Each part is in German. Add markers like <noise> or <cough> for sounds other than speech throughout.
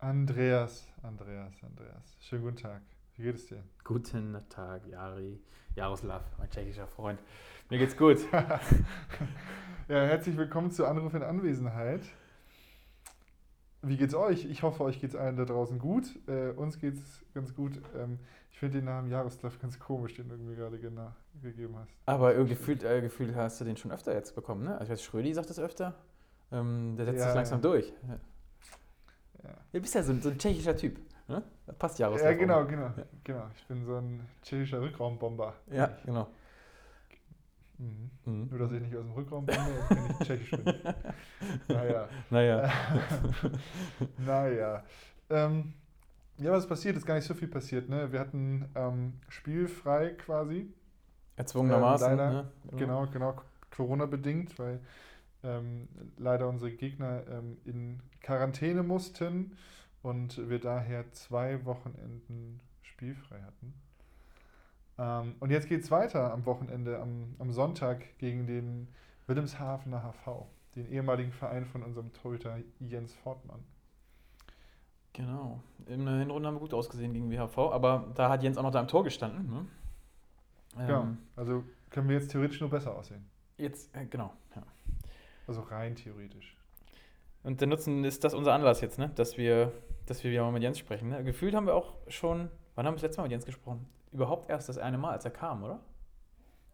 Andreas, Andreas, Andreas. Schönen guten Tag. Wie geht es dir? Guten Tag, Jari. Jaroslav, mein tschechischer Freund. Mir geht's gut. <laughs> ja, herzlich willkommen zu Anruf in Anwesenheit. Wie geht's euch? Ich hoffe, euch geht's allen da draußen gut. Äh, uns geht's ganz gut. Ähm, ich finde den Namen Jaroslav ganz komisch, den du mir gerade gegeben hast. Aber irgendwie gefühlt, äh, gefühlt hast du den schon öfter jetzt bekommen, ne? Also ich weiß, Schrödi sagt das öfter. Ähm, der setzt ja, sich langsam durch. Ja. Ja. Du bist ja so, so ein tschechischer Typ. Ne? Das passt ja. Ja, genau, genau, ja. genau. Ich bin so ein tschechischer Rückraumbomber. Ja, genau. Mhm. Mhm. Nur, dass ich nicht aus dem Rückraum bin, wenn ich tschechisch bin. <laughs> naja. Naja. <laughs> naja. Ähm, ja, was passiert? Ist gar nicht so viel passiert. Ne? Wir hatten ähm, spielfrei quasi. Erzwungenermaßen. Ähm, leider, ne? Genau, genau. Corona-bedingt, weil ähm, leider unsere Gegner ähm, in Quarantäne mussten und wir daher zwei Wochenenden spielfrei hatten. Ähm, und jetzt geht es weiter am Wochenende, am, am Sonntag gegen den Wilhelmshavener HV, den ehemaligen Verein von unserem Torhüter Jens Fortmann. Genau. In der Hinrunde haben wir gut ausgesehen gegen WHV, aber da hat Jens auch noch da im Tor gestanden. Ne? Ja, ähm, also können wir jetzt theoretisch nur besser aussehen. Jetzt, äh, genau, ja. Also rein theoretisch. Und der Nutzen ist das unser Anlass jetzt, ne? dass wir, dass wir wieder mal mit Jens sprechen. Ne? Gefühlt haben wir auch schon, wann haben wir das letzte Mal mit Jens gesprochen? Überhaupt erst das eine Mal, als er kam, oder?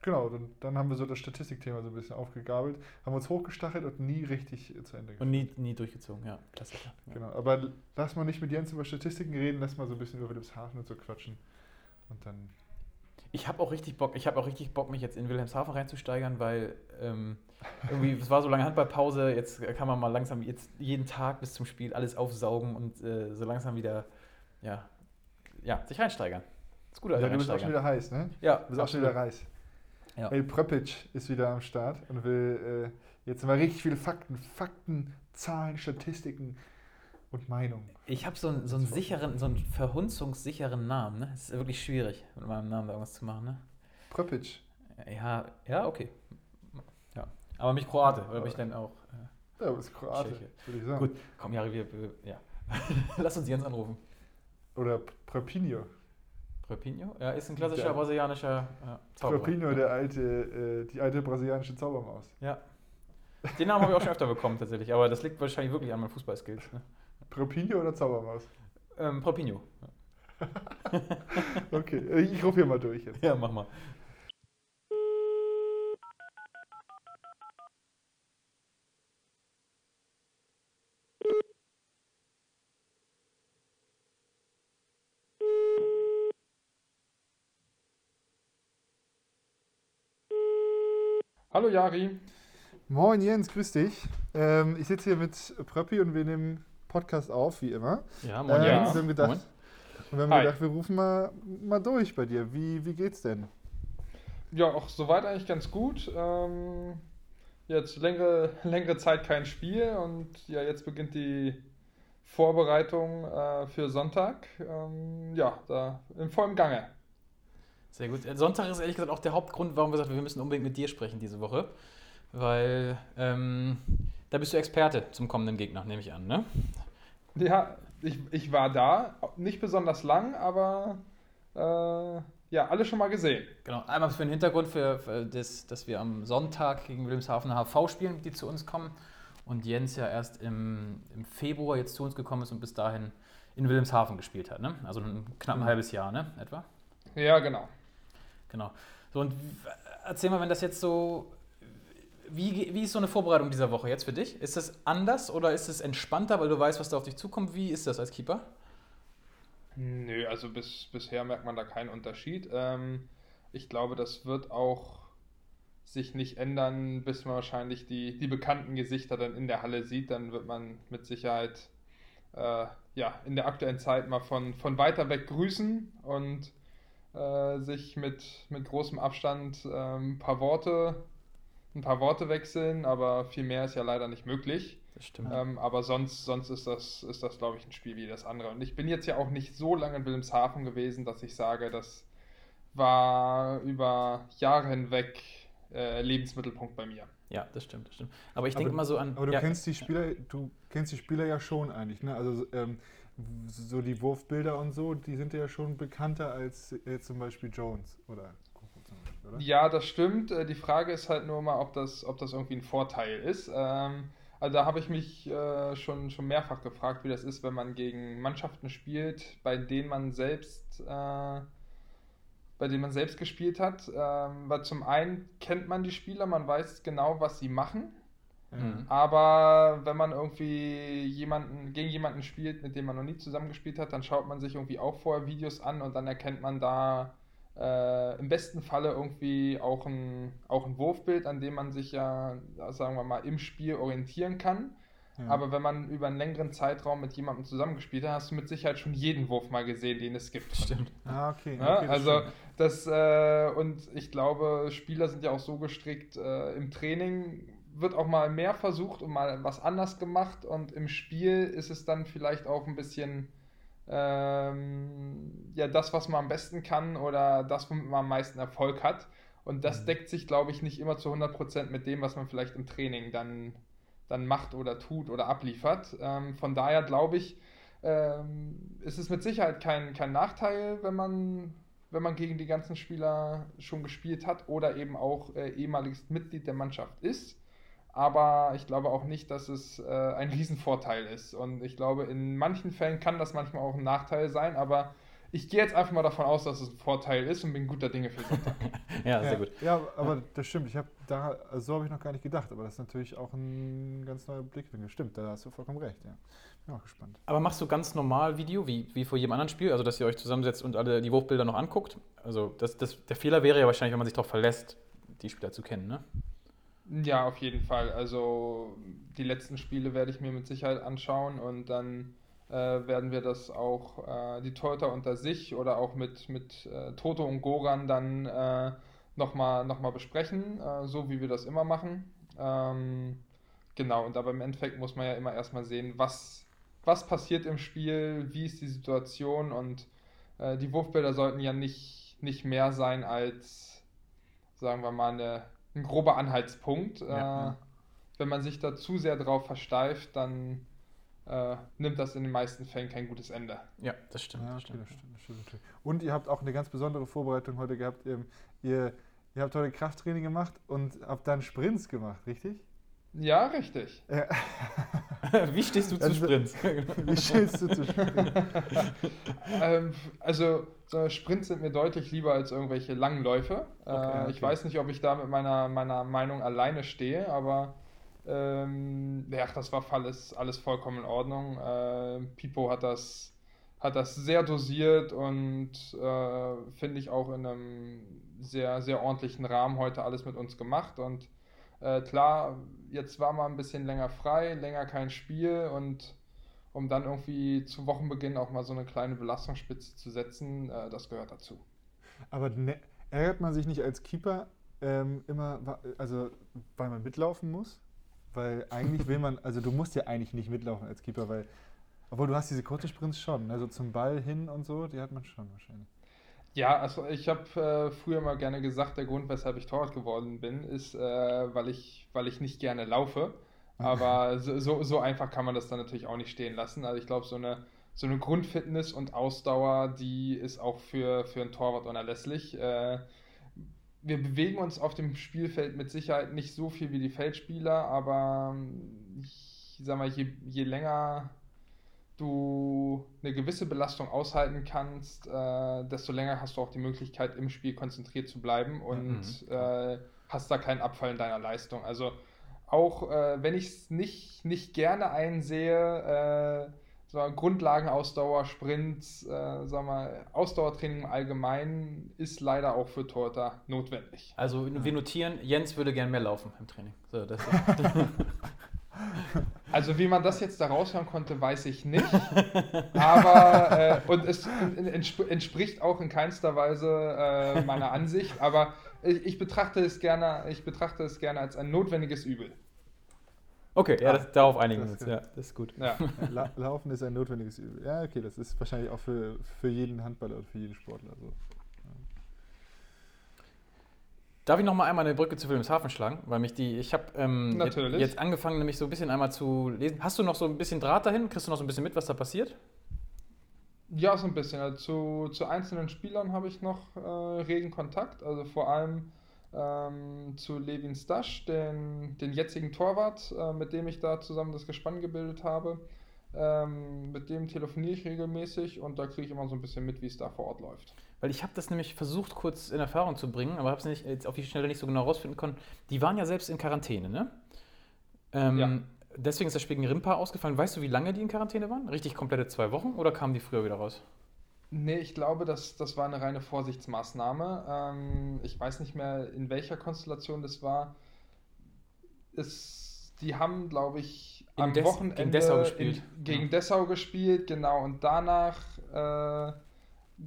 Genau, dann, dann haben wir so das Statistikthema so ein bisschen aufgegabelt, haben uns hochgestachelt und nie richtig zu Ende geführt. Und nie, nie durchgezogen, ja, Klassiker. Ja. Genau, aber lass mal nicht mit Jens über Statistiken reden, lass mal so ein bisschen über Wilhelmshaven und so quatschen. Und dann. Ich habe auch richtig Bock, ich habe auch richtig Bock, mich jetzt in Wilhelmshaven reinzusteigern, weil ähm, irgendwie, es war so lange Handballpause, jetzt kann man mal langsam jetzt jeden Tag bis zum Spiel alles aufsaugen und äh, so langsam wieder, ja, ja, sich reinsteigern. Ist gut, also ja, du bist auch schon wieder heiß, ne? Ja. Du bist auch schon wieder heiß. Ja. El Pröpic ist wieder am Start und will äh, jetzt mal richtig viele Fakten, Fakten, Zahlen, Statistiken und Meinungen. Ich habe so, einen, so einen sicheren, so einen verhunzungssicheren Namen, ne? Es ist wirklich schwierig, mit meinem Namen da irgendwas zu machen, ne? Pröpic. Ja, ja, okay. Aber mich Kroate, oder mich dann auch. Äh, ja, du bist Kroate, würde ich sagen. Gut, komm, Jari, wir, ja. <laughs> Lass uns Jens anrufen. Oder Prepinho. Prepinho? Ja, ist ein klassischer der, brasilianischer ja, Zauberer. Prepinho, der alte, äh, die alte brasilianische Zaubermaus. Ja. Den Namen habe ich auch schon öfter bekommen, tatsächlich. Aber das liegt wahrscheinlich wirklich an meinen Fußballskills. Ne? Prepinho oder Zaubermaus? Ähm, Prepinho. <laughs> okay, ich rufe hier mal durch jetzt. Ja, mach mal. Hallo Jari. Moin Jens, grüß dich. Ähm, ich sitze hier mit Pröppi und wir nehmen Podcast auf, wie immer. Ja, moin ähm, Jens. Wir haben gedacht, Und wir haben gedacht, wir rufen mal, mal durch bei dir. Wie, wie geht's denn? Ja, auch soweit eigentlich ganz gut. Ähm, jetzt längere, <laughs> längere Zeit kein Spiel und ja, jetzt beginnt die Vorbereitung äh, für Sonntag. Ähm, ja, da in vollem Gange. Sehr gut. Sonntag ist ehrlich gesagt auch der Hauptgrund, warum wir gesagt haben, wir müssen unbedingt mit dir sprechen diese Woche. Weil ähm, da bist du Experte zum kommenden Gegner, nehme ich an, ne? Ja, ich, ich war da, nicht besonders lang, aber äh, ja, alle schon mal gesehen. Genau, einmal für den Hintergrund, für, für das, dass wir am Sonntag gegen Wilhelmshaven HV spielen, die zu uns kommen. Und Jens ja erst im, im Februar jetzt zu uns gekommen ist und bis dahin in Wilhelmshaven gespielt hat, ne? Also ein knapp ein mhm. halbes Jahr, ne? Etwa? Ja, genau. Genau. So, und erzähl mal, wenn das jetzt so. Wie, wie ist so eine Vorbereitung dieser Woche jetzt für dich? Ist es anders oder ist es entspannter, weil du weißt, was da auf dich zukommt? Wie ist das als Keeper? Nö, also bis, bisher merkt man da keinen Unterschied. Ähm, ich glaube, das wird auch sich nicht ändern, bis man wahrscheinlich die, die bekannten Gesichter dann in der Halle sieht. Dann wird man mit Sicherheit äh, ja, in der aktuellen Zeit mal von, von weiter weg grüßen und äh, sich mit, mit großem Abstand äh, ein paar Worte ein paar Worte wechseln, aber viel mehr ist ja leider nicht möglich. Das stimmt. Ähm, aber sonst, sonst ist das, ist das, glaube ich, ein Spiel wie das andere. Und ich bin jetzt ja auch nicht so lange in Wilhelmshaven gewesen, dass ich sage, das war über Jahre hinweg äh, Lebensmittelpunkt bei mir. Ja, das stimmt, das stimmt. Aber ich denke immer so an. Aber du ja, kennst die Spieler, du kennst die Spieler ja schon eigentlich, ne? Also ähm, so die Wurfbilder und so, die sind ja schon bekannter als jetzt zum Beispiel Jones oder oder? Ja, das stimmt. Äh, Die Frage ist halt nur mal, ob das, ob das irgendwie ein Vorteil ist. Ähm, also da habe ich mich äh, schon, schon mehrfach gefragt, wie das ist, wenn man gegen Mannschaften spielt, bei denen man selbst, äh, bei denen man selbst gespielt hat. Ähm, weil zum einen kennt man die Spieler, man weiß genau, was sie machen. Mhm. Aber wenn man irgendwie jemanden gegen jemanden spielt, mit dem man noch nie zusammengespielt hat, dann schaut man sich irgendwie auch vorher Videos an und dann erkennt man da äh, im besten Falle irgendwie auch ein, auch ein Wurfbild, an dem man sich ja, sagen wir mal, im Spiel orientieren kann. Ja. Aber wenn man über einen längeren Zeitraum mit jemandem zusammengespielt hat, hast du mit Sicherheit schon jeden Wurf mal gesehen, den es gibt. Stimmt. Ah, okay. Ja, okay das also stimmt. das äh, und ich glaube, Spieler sind ja auch so gestrickt, äh, im Training wird auch mal mehr versucht und mal was anders gemacht und im Spiel ist es dann vielleicht auch ein bisschen ähm, ja das, was man am besten kann oder das, womit man am meisten Erfolg hat. Und das Mhm. deckt sich, glaube ich, nicht immer zu 100% mit dem, was man vielleicht im Training dann, dann macht oder tut oder abliefert. Ähm, von daher glaube ich, ähm, ist es mit Sicherheit kein, kein Nachteil, wenn man, wenn man gegen die ganzen Spieler schon gespielt hat oder eben auch äh, ehemaliges Mitglied der Mannschaft ist. Aber ich glaube auch nicht, dass es äh, ein Riesenvorteil ist. Und ich glaube, in manchen Fällen kann das manchmal auch ein Nachteil sein, aber ich gehe jetzt einfach mal davon aus, dass es ein Vorteil ist und bin guter Dinge für Sonntag. <laughs> Ja, sehr ja, gut. Ja, aber das stimmt. Ich habe da, also so habe ich noch gar nicht gedacht, aber das ist natürlich auch ein ganz neuer Blickwinkel. Stimmt, da hast du vollkommen recht, ja. Bin auch gespannt. Aber machst du ganz normal Video, wie, wie vor jedem anderen Spiel? Also, dass ihr euch zusammensetzt und alle die Wurfbilder noch anguckt? Also, das, das, der Fehler wäre ja wahrscheinlich, wenn man sich darauf verlässt, die Spieler zu kennen, ne? Ja, auf jeden Fall. Also die letzten Spiele werde ich mir mit Sicherheit anschauen und dann äh, werden wir das auch, äh, die Torhüter unter sich oder auch mit, mit äh, Toto und Goran dann äh, nochmal noch mal besprechen, äh, so wie wir das immer machen. Ähm, genau, und aber im Endeffekt muss man ja immer erstmal sehen, was, was passiert im Spiel, wie ist die Situation und äh, die Wurfbilder sollten ja nicht, nicht mehr sein als, sagen wir mal, eine, ein grober Anhaltspunkt. Ja, äh, ja. Wenn man sich da zu sehr drauf versteift, dann äh, nimmt das in den meisten Fällen kein gutes Ende. Ja, das stimmt. Ja, das stimmt. stimmt, stimmt. okay. Und ihr habt auch eine ganz besondere Vorbereitung heute gehabt. Ihr, ihr, ihr habt heute Krafttraining gemacht und habt dann Sprints gemacht, richtig? Ja, richtig. Ja. <laughs> <laughs> Wie stehst du zu Also- Sprints? <laughs> Wie stehst du zu Sprints? <laughs> ähm, also, so Sprints sind mir deutlich lieber als irgendwelche Langläufe. Okay, äh, Ich okay. weiß nicht, ob ich da mit meiner, meiner Meinung alleine stehe, aber ähm, ja, das war alles, alles vollkommen in Ordnung. Äh, Pipo hat das, hat das sehr dosiert und äh, finde ich auch in einem sehr, sehr ordentlichen Rahmen heute alles mit uns gemacht. Und äh, klar, jetzt war mal ein bisschen länger frei, länger kein Spiel und um dann irgendwie zu Wochenbeginn auch mal so eine kleine Belastungsspitze zu setzen, äh, das gehört dazu. Aber ne, ärgert man sich nicht als Keeper ähm, immer, also weil man mitlaufen muss? Weil eigentlich will man, also du musst ja eigentlich nicht mitlaufen als Keeper, weil, obwohl du hast diese kurzen Sprints schon, also zum Ball hin und so, die hat man schon wahrscheinlich. Ja, also ich habe äh, früher mal gerne gesagt, der Grund, weshalb ich Torwart geworden bin, ist, äh, weil ich, weil ich nicht gerne laufe. Aber so, so, einfach kann man das dann natürlich auch nicht stehen lassen. Also ich glaube, so eine, so eine Grundfitness und Ausdauer, die ist auch für, für einen Torwart unerlässlich. Äh, wir bewegen uns auf dem Spielfeld mit Sicherheit nicht so viel wie die Feldspieler, aber ich sag mal, je, je länger du eine gewisse Belastung aushalten kannst, äh, desto länger hast du auch die Möglichkeit, im Spiel konzentriert zu bleiben und äh, hast da keinen Abfall in deiner Leistung. Also auch äh, wenn ich es nicht, nicht gerne einsehe, äh, so Grundlagenausdauer, Sprints, äh, sag mal, Ausdauertraining im Allgemeinen ist leider auch für Torhüter notwendig. Also, wir notieren, Jens würde gern mehr laufen im Training. So, das <laughs> <laughs> Also wie man das jetzt da raushören konnte, weiß ich nicht. Aber äh, und es entsp entspricht auch in keinster Weise äh, meiner Ansicht. Aber ich, ich betrachte es gerne, ich betrachte es gerne als ein notwendiges Übel. okay, ja, das, darauf einigen wir das uns. Ja, das ist gut. Ja, La Laufen ist ein notwendiges Übel. Ja, okay, das ist wahrscheinlich auch für, für jeden Handballer und für jeden Sportler so. Darf ich noch mal einmal eine Brücke zu Wilhelmshaven schlagen? Weil mich die, ich habe ähm, jetzt, jetzt angefangen, nämlich so ein bisschen einmal zu lesen. Hast du noch so ein bisschen Draht dahin? Kriegst du noch so ein bisschen mit, was da passiert? Ja, so ein bisschen. Also zu, zu einzelnen Spielern habe ich noch äh, regen Kontakt. Also vor allem ähm, zu Levin Stasch, den, den jetzigen Torwart, äh, mit dem ich da zusammen das Gespann gebildet habe. Ähm, mit dem telefoniere ich regelmäßig und da kriege ich immer so ein bisschen mit, wie es da vor Ort läuft. Weil ich habe das nämlich versucht, kurz in Erfahrung zu bringen, aber habe es nicht jetzt auf die Schnelle nicht so genau rausfinden können. Die waren ja selbst in Quarantäne, ne? Ähm, Ja. Deswegen ist das Spiel gegen Rimpa ausgefallen. Weißt du, wie lange die in Quarantäne waren? Richtig komplette zwei Wochen oder kamen die früher wieder raus? Nee, ich glaube, das, das war eine reine Vorsichtsmaßnahme. Ähm, ich weiß nicht mehr, in welcher Konstellation das war. Es, die haben, glaube ich, am Wochenende gegen Dessau gespielt. In, gegen Ja. Dessau gespielt, genau. Und danach äh,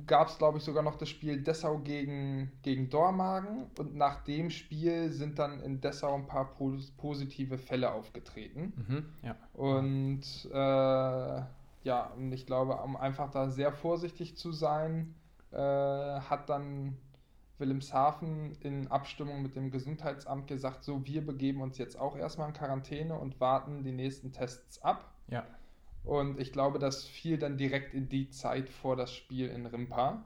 gab es, glaube ich, sogar noch das Spiel Dessau gegen, gegen Dormagen. Und nach dem Spiel sind dann in Dessau ein paar pos positive Fälle aufgetreten. Mhm, ja. Und äh, ja, und ich glaube, um einfach da sehr vorsichtig zu sein, äh, hat dann Wilhelmshaven in Abstimmung mit dem Gesundheitsamt gesagt, so, wir begeben uns jetzt auch erstmal in Quarantäne und warten die nächsten Tests ab. Ja. Und ich glaube, das fiel dann direkt in die Zeit vor das Spiel in Rimpa.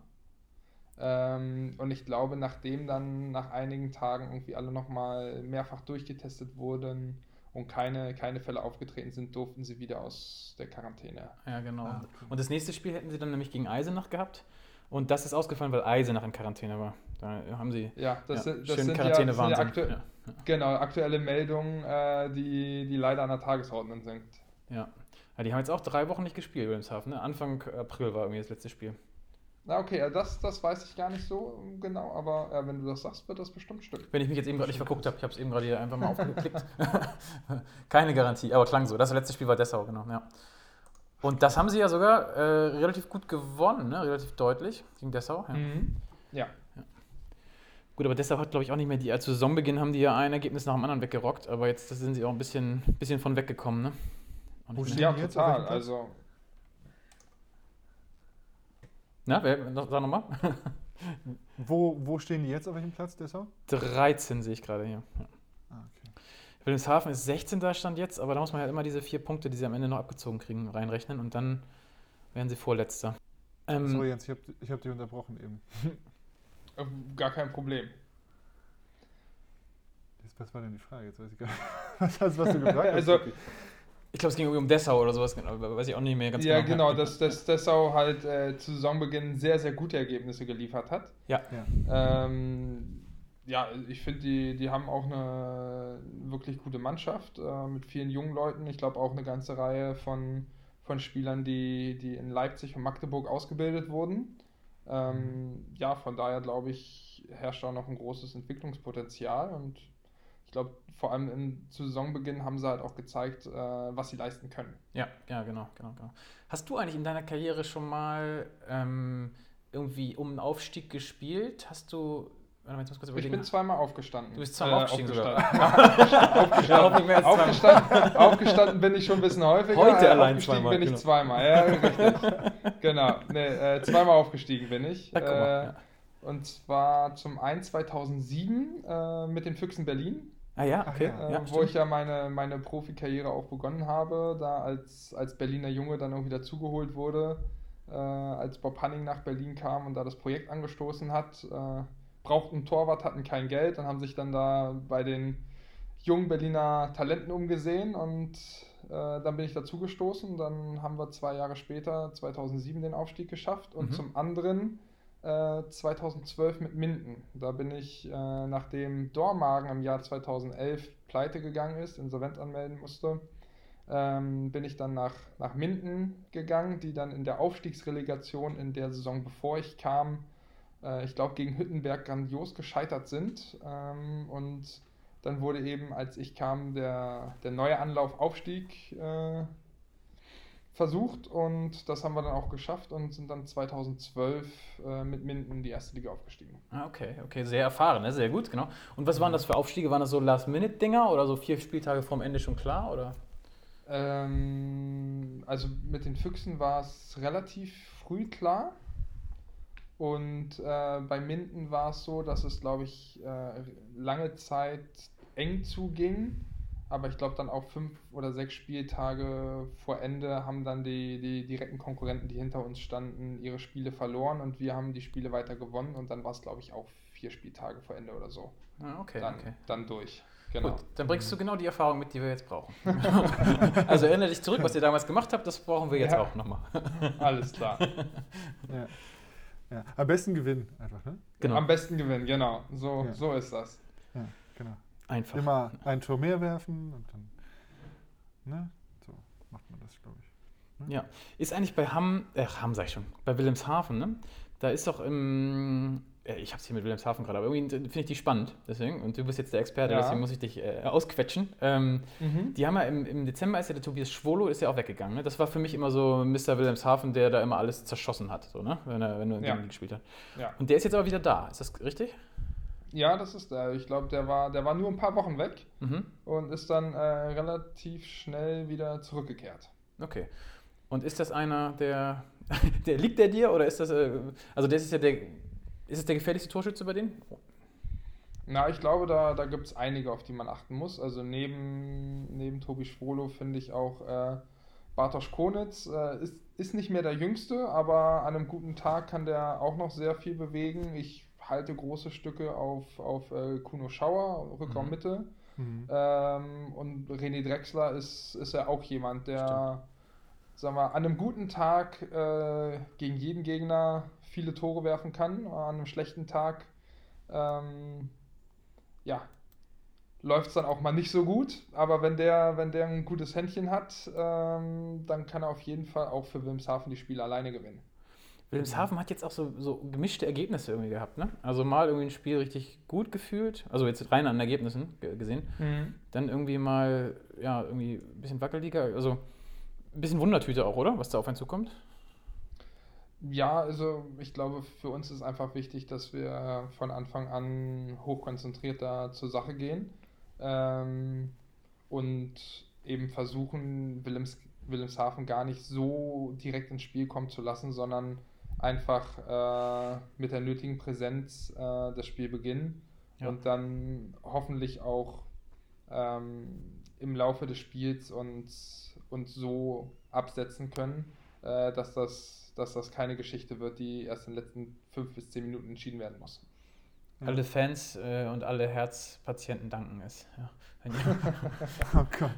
Ähm, und ich glaube, nachdem dann nach einigen Tagen irgendwie alle nochmal mehrfach durchgetestet wurden und keine, keine Fälle aufgetreten sind, durften sie wieder aus der Quarantäne. Ja, genau. Ah, okay. Und das nächste Spiel hätten sie dann nämlich gegen Eisenach gehabt. Und das ist ausgefallen, weil Eisenach in Quarantäne war. Da haben sie Ja, das ja, sind, das schön sind ja, Quarantäne das sind ja aktu Ja, genau, aktuelle Meldungen, äh, die, die leider an der Tagesordnung sind. ja. Ja, die haben jetzt auch drei Wochen nicht gespielt, Wilhelmshaven. Ne? Anfang April war irgendwie das letzte Spiel. Na okay, ja, das, das weiß ich gar nicht so genau, aber äh, wenn du das sagst, wird das bestimmt stimmen. Wenn ich mich jetzt eben gerade nicht verguckt habe, ich habe es eben gerade hier einfach mal aufgeklickt. <laughs> Keine Garantie, aber klang so. Das letzte Spiel war Dessau, genau. Ja. Und das haben sie ja sogar äh, relativ gut gewonnen, ne? relativ deutlich gegen Dessau. Ja. Mhm. Ja. Gut, aber Dessau hat, glaube ich, auch nicht mehr die. Zu Saisonbeginn haben die ja ein Ergebnis nach dem anderen weggerockt, aber jetzt sind sie auch ein bisschen, bisschen von weggekommen. Ne? Auch Wo. Ja, die jetzt? Auf total. welchem Platz? Also, Na, wer, noch- sag nochmal. <laughs> Wo, wo stehen die jetzt auf welchem Platz, Dessau? 13 sehe ich gerade hier. Ja. Ah, okay. Wilhelmshaven ist 16. da Stand jetzt, aber da muss man halt immer diese vier Punkte, die sie am Ende noch abgezogen kriegen, reinrechnen und dann wären sie Vorletzter. Ähm, Sorry, Jens, ich habe ich hab dich unterbrochen eben. <laughs> äh, gar kein Problem. Jetzt, was war denn die Frage? Jetzt weiß ich gar nicht. <laughs> Was hast was du gefragt? hast. Also, Okay. Ich glaube, es ging irgendwie um Dessau oder sowas, genau, weiß ich auch nicht mehr ganz ja, genau. genau, dass, dass Dessau halt äh, zu Saisonbeginn sehr, sehr gute Ergebnisse geliefert hat. Ja, Ja. Ähm, ja, ich finde, die, die haben auch eine wirklich gute Mannschaft äh, mit vielen jungen Leuten. Ich glaube auch eine ganze Reihe von, von Spielern, die, die in Leipzig und Magdeburg ausgebildet wurden. Ähm, ja, von daher glaube ich, herrscht da noch ein großes Entwicklungspotenzial und ich glaube, vor allem im, zu Saisonbeginn haben sie halt auch gezeigt, äh, was sie leisten können. ja, ja, genau, genau, genau. Hast du eigentlich in deiner Karriere schon mal ähm, irgendwie um einen Aufstieg gespielt? Hast du. Ich Ich bin zweimal aufgestanden. Du bist zweimal aufgestiegen sogar. aufgestanden. <laughs> Ja. Aufgestanden, aufgestanden bin ich schon ein bisschen häufiger. Heute äh, allein aufgestiegen zweimal, bin ich genau. zweimal. Ja, richtig. genau. Nee, äh, zweimal aufgestiegen bin ich. Mal, äh, ja. Und zwar zum einen 2007 äh, mit den Füchsen Berlin, Ah ja, okay. äh, ja, wo stimmt. ich ja meine, meine Profikarriere auch begonnen habe, da als, als Berliner Junge dann irgendwie dazugeholt wurde, äh, als Bob Hanning nach Berlin kam und da das Projekt angestoßen hat. Äh, brauchten Torwart, hatten kein Geld und haben sich dann da bei den jungen Berliner Talenten umgesehen und äh, dann bin ich dazugestoßen. Dann haben wir zwei Jahre später, 2007, den Aufstieg geschafft und Mhm. zum anderen äh, 2012 mit Minden. Da bin ich, äh, nachdem Dormagen im Jahr 2011 pleite gegangen ist, insolvent anmelden musste, ähm, bin ich dann nach, nach Minden gegangen, die dann in der Aufstiegsrelegation in der Saison, bevor ich kam, äh, ich glaube, gegen Hüttenberg grandios gescheitert sind. Ähm, und dann wurde eben, als ich kam, der, der neue Anlauf Aufstieg äh, versucht und das haben wir dann auch geschafft und sind dann 2012 äh, mit Minden in die erste Liga aufgestiegen. Ah, okay, okay, sehr erfahren, ne? sehr gut, genau. Und was waren das für Aufstiege? Waren das so Last-Minute-Dinger oder so vier Spieltage vorm Ende schon klar? Oder? Ähm, also mit den Füchsen war es relativ früh klar. Und äh, bei Minden war es so, dass es, glaube ich, äh, lange Zeit eng zuging. Aber ich glaube, dann auch fünf oder sechs Spieltage vor Ende haben dann die, die direkten Konkurrenten, die hinter uns standen, ihre Spiele verloren und wir haben die Spiele weiter gewonnen. Und dann war es, glaube ich, auch vier Spieltage vor Ende oder so. Ah, okay, dann, okay. dann durch. Genau. Gut, dann bringst du genau die Erfahrung mit, die wir jetzt brauchen. <laughs> also erinnere dich zurück, was ihr damals gemacht habt, das brauchen wir jetzt Ja. auch nochmal. <laughs> Alles klar. Ja. ja. Am besten gewinnen einfach, ne? Genau. Am besten gewinnen, genau. So, Ja. so ist das. Ja, genau. Einfach. Immer ein Tor mehr werfen und dann, ne? So macht man das, glaube ich. Ja. Ist eigentlich bei Hamm, äh, Hamm sag ich schon, bei Wilhelmshaven, ne? Da ist doch im, äh, ich hab's hier mit Wilhelmshaven gerade, aber irgendwie finde ich die spannend, deswegen, und du bist jetzt der Experte, Ja. deswegen muss ich dich äh, ausquetschen. Ähm, Mhm. die haben ja im, im Dezember ist ja der Tobias Schwolo ist ja auch weggegangen, ne? Das war für mich immer so Mr. Wilhelmshaven, der da immer alles zerschossen hat, so, ne? Wenn er, wenn er Ja. gegen die gespielt hat. Ja. Und der ist jetzt aber wieder da, ist das richtig? Ja, das ist der. Ich glaube, der war, der war nur ein paar Wochen weg Mhm. und ist dann äh, relativ schnell wieder zurückgekehrt. Okay. Und ist das einer, der, <laughs> der liegt der dir oder ist das, äh, also das ist ja der, ist es der gefährlichste Torschütze bei denen? Na, ich glaube, da, da gibt es einige, auf die man achten muss. Also neben, neben Tobi Schwolo finde ich auch äh, Bartosz Konitz äh, ist, ist nicht mehr der Jüngste, aber an einem guten Tag kann der auch noch sehr viel bewegen. Ich halte große Stücke auf, auf äh, Kuno Schauer, Rückraum Mhm. Mitte. Mhm. Ähm, und René Drexler ist, ist ja auch jemand, der, sagen wir, an einem guten Tag äh, gegen jeden Gegner viele Tore werfen kann. An einem schlechten Tag, ähm, ja, läuft es dann auch mal nicht so gut. Aber wenn der, wenn der ein gutes Händchen hat, ähm, dann kann er auf jeden Fall auch für Wilhelmshaven die Spiele alleine gewinnen. Wilhelmshaven hat jetzt auch so, so gemischte Ergebnisse irgendwie gehabt, ne? Also mal irgendwie ein Spiel richtig gut gefühlt, also jetzt rein an Ergebnissen ge- gesehen. Dann irgendwie mal, ja, irgendwie ein bisschen wackeliger, also ein bisschen Wundertüte auch, oder? Was da auf einen zukommt? Ja, also ich glaube, für uns ist einfach wichtig, dass wir von Anfang an hochkonzentriert da zur Sache gehen ähm, und eben versuchen, Willems, Wilhelmshaven gar nicht so direkt ins Spiel kommen zu lassen, sondern einfach äh, mit der nötigen Präsenz äh, das Spiel beginnen Ja. und dann hoffentlich auch ähm, im Laufe des Spiels uns, uns so absetzen können, äh, dass, das, dass das keine Geschichte wird, die erst in den letzten fünf bis zehn Minuten entschieden werden muss. Ja. Alle Fans äh, und alle Herzpatienten danken es. Ja. <laughs> Oh Gott.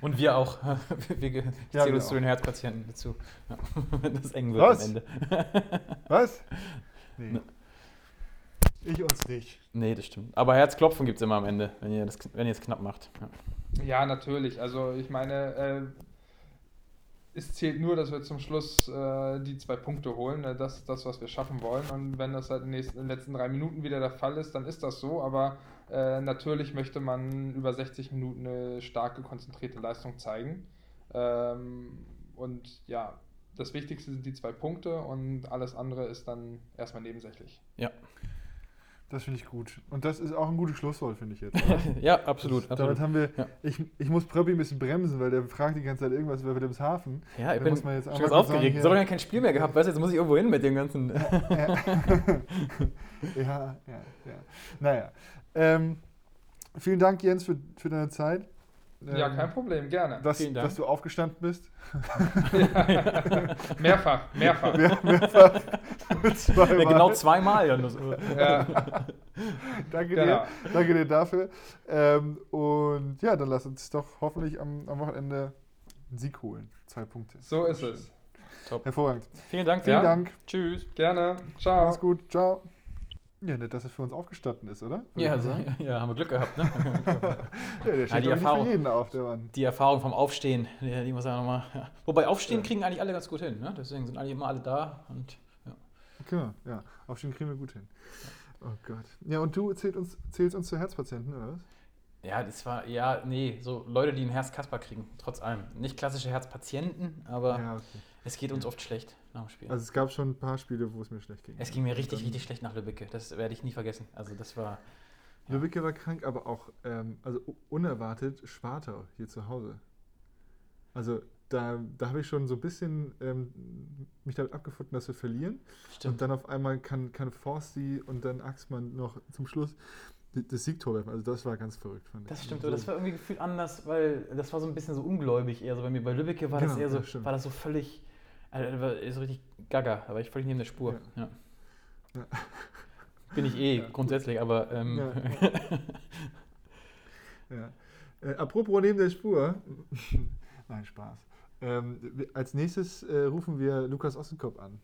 Und wir auch. <laughs> wir ge- Ja, zählen wir uns zu den Herzpatienten dazu. Ja. <laughs> Wenn das eng wird Was? am Ende. <laughs> Was? Nee. Ne. Ich uns nicht. Nee, das stimmt. Aber Herzklopfen gibt es immer am Ende, wenn ihr, das, wenn ihr es knapp macht. Ja. Ja, natürlich. Also ich meine, äh, es zählt nur, dass wir zum Schluss äh, die zwei Punkte holen. Ne? Das ist das, was wir schaffen wollen. Und wenn das halt in den, nächsten, in den letzten drei Minuten wieder der Fall ist, dann ist das so. Aber äh, natürlich möchte man über 60 Minuten eine starke, konzentrierte Leistung zeigen. Ähm, und ja, das Wichtigste sind die zwei Punkte und alles andere ist dann erstmal nebensächlich. Das finde ich gut. Und das ist auch ein gutes Schlusswort, finde ich jetzt. <laughs> ja, absolut. Das, absolut. damit haben wir. Ja. Ich, ich muss Pröppi ein bisschen bremsen, weil der fragt die ganze Zeit irgendwas über Wilhelmshaven. Ja, ich Da bin muss man jetzt schon ganz aufgeregt. hier- So lange kein Spiel mehr gehabt, weißt du, jetzt muss ich irgendwo hin mit dem ganzen. Ja, ja, <laughs> ja. ja. Naja. Ähm, vielen Dank, Jens, für, für deine Zeit. Ja, Ähm, kein Problem, gerne. Dass, Vielen Dank. dass du aufgestanden bist. <laughs> mehrfach, mehrfach. Mehr, mehrfach. Zweimal. Ja, genau zweimal. Ja. Ja, <laughs> Danke genau. dir. Danke dir dafür. Ähm, und ja, dann lass uns doch hoffentlich am, am Wochenende einen Sieg holen. Zwei Punkte. So ist es. Hervorragend. Vielen Dank. Vielen Ja. Dank. Tschüss. Gerne. Ciao. Mach's gut. Ciao. Ja, nett, dass es für uns aufgestanden ist, oder? Würde Ja, also, <laughs> ja, haben wir Glück gehabt. Ne? <laughs> ja, der steht die doch nicht Erfahrung. für jeden auf, der Mann. Die Erfahrung vom Aufstehen, die, die muss ja nochmal. Ja. Wobei Aufstehen kriegen eigentlich alle ganz gut hin. Ne? Deswegen sind eigentlich immer alle da. Und, ja. Genau, ja. Aufstehen kriegen wir gut hin. Oh Gott. Ja, und du zählst uns, zählst uns zu Herzpatienten, oder was? Ja, das war, ja, nee, so Leute, die ein Herzkasper kriegen, trotz allem. Nicht klassische Herzpatienten, aber Ja, okay. es geht uns oft schlecht nach dem Spiel. Also es gab schon ein paar Spiele, wo es mir schlecht ging. es ging mir richtig, Dann- richtig schlecht nach Lübbecke. Das werde ich nie vergessen. Also, das war. Ja. Lübbecke war krank, aber auch ähm, also unerwartet Schwartau hier zu Hause. Also da, da habe ich schon so ein bisschen ähm, mich damit abgefunden, dass wir verlieren. Stimmt. Und dann auf einmal kann, kann Forsti und dann Axmann noch zum Schluss das Siegtor. Also das war ganz verrückt, fand ich. Das stimmt, aber das war irgendwie gefühlt anders, weil das war so ein bisschen so ungläubig eher. So bei mir bei Lübbecke war das Genau, eher so, stimmt. war das so völlig, also, war so richtig gaga, da war ich völlig neben der Spur. Ja. Ja. <laughs> Bin ich eh Ja. grundsätzlich, aber ähm. <laughs> Äh, apropos neben der Spur. <laughs> Nein, Spaß. Ähm, als nächstes äh, rufen wir Lukas Ossenkopf an.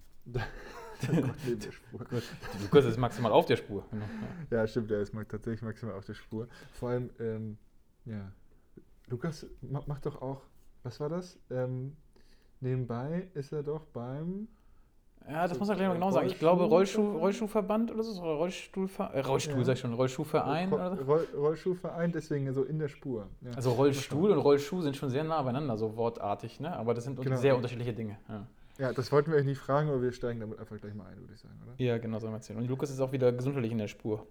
<laughs> Gott neben der Spur. Lukas ist maximal auf der Spur. Genau. Ja. Stimmt, der ist tatsächlich maximal auf der Spur. Vor allem, ähm, ja. Lukas ma- macht doch auch, was war das? Ähm, nebenbei ist er doch beim. Ja, das So, muss er gleich mal genau sagen. Ich glaube Rollschuh, Rollschuhverband? Oder so, oder Rollstuhlver äh, Rollstuhl, Ja. sag ich schon, Rollschuhverein Ro- oder so. Roll Rollschuhverein, deswegen so in der Spur. Ja. Also Rollstuhl und Rollschuh sind schon sehr nah beieinander, so wortartig, ne? Aber das sind Genau. sehr unterschiedliche Dinge. Ja. Ja, das wollten wir euch nicht fragen, aber wir steigen damit einfach gleich mal ein, würde ich sagen, oder? Ja, genau, so haben wir erzählt. Und Lukas ist auch wieder gesundheitlich in der Spur.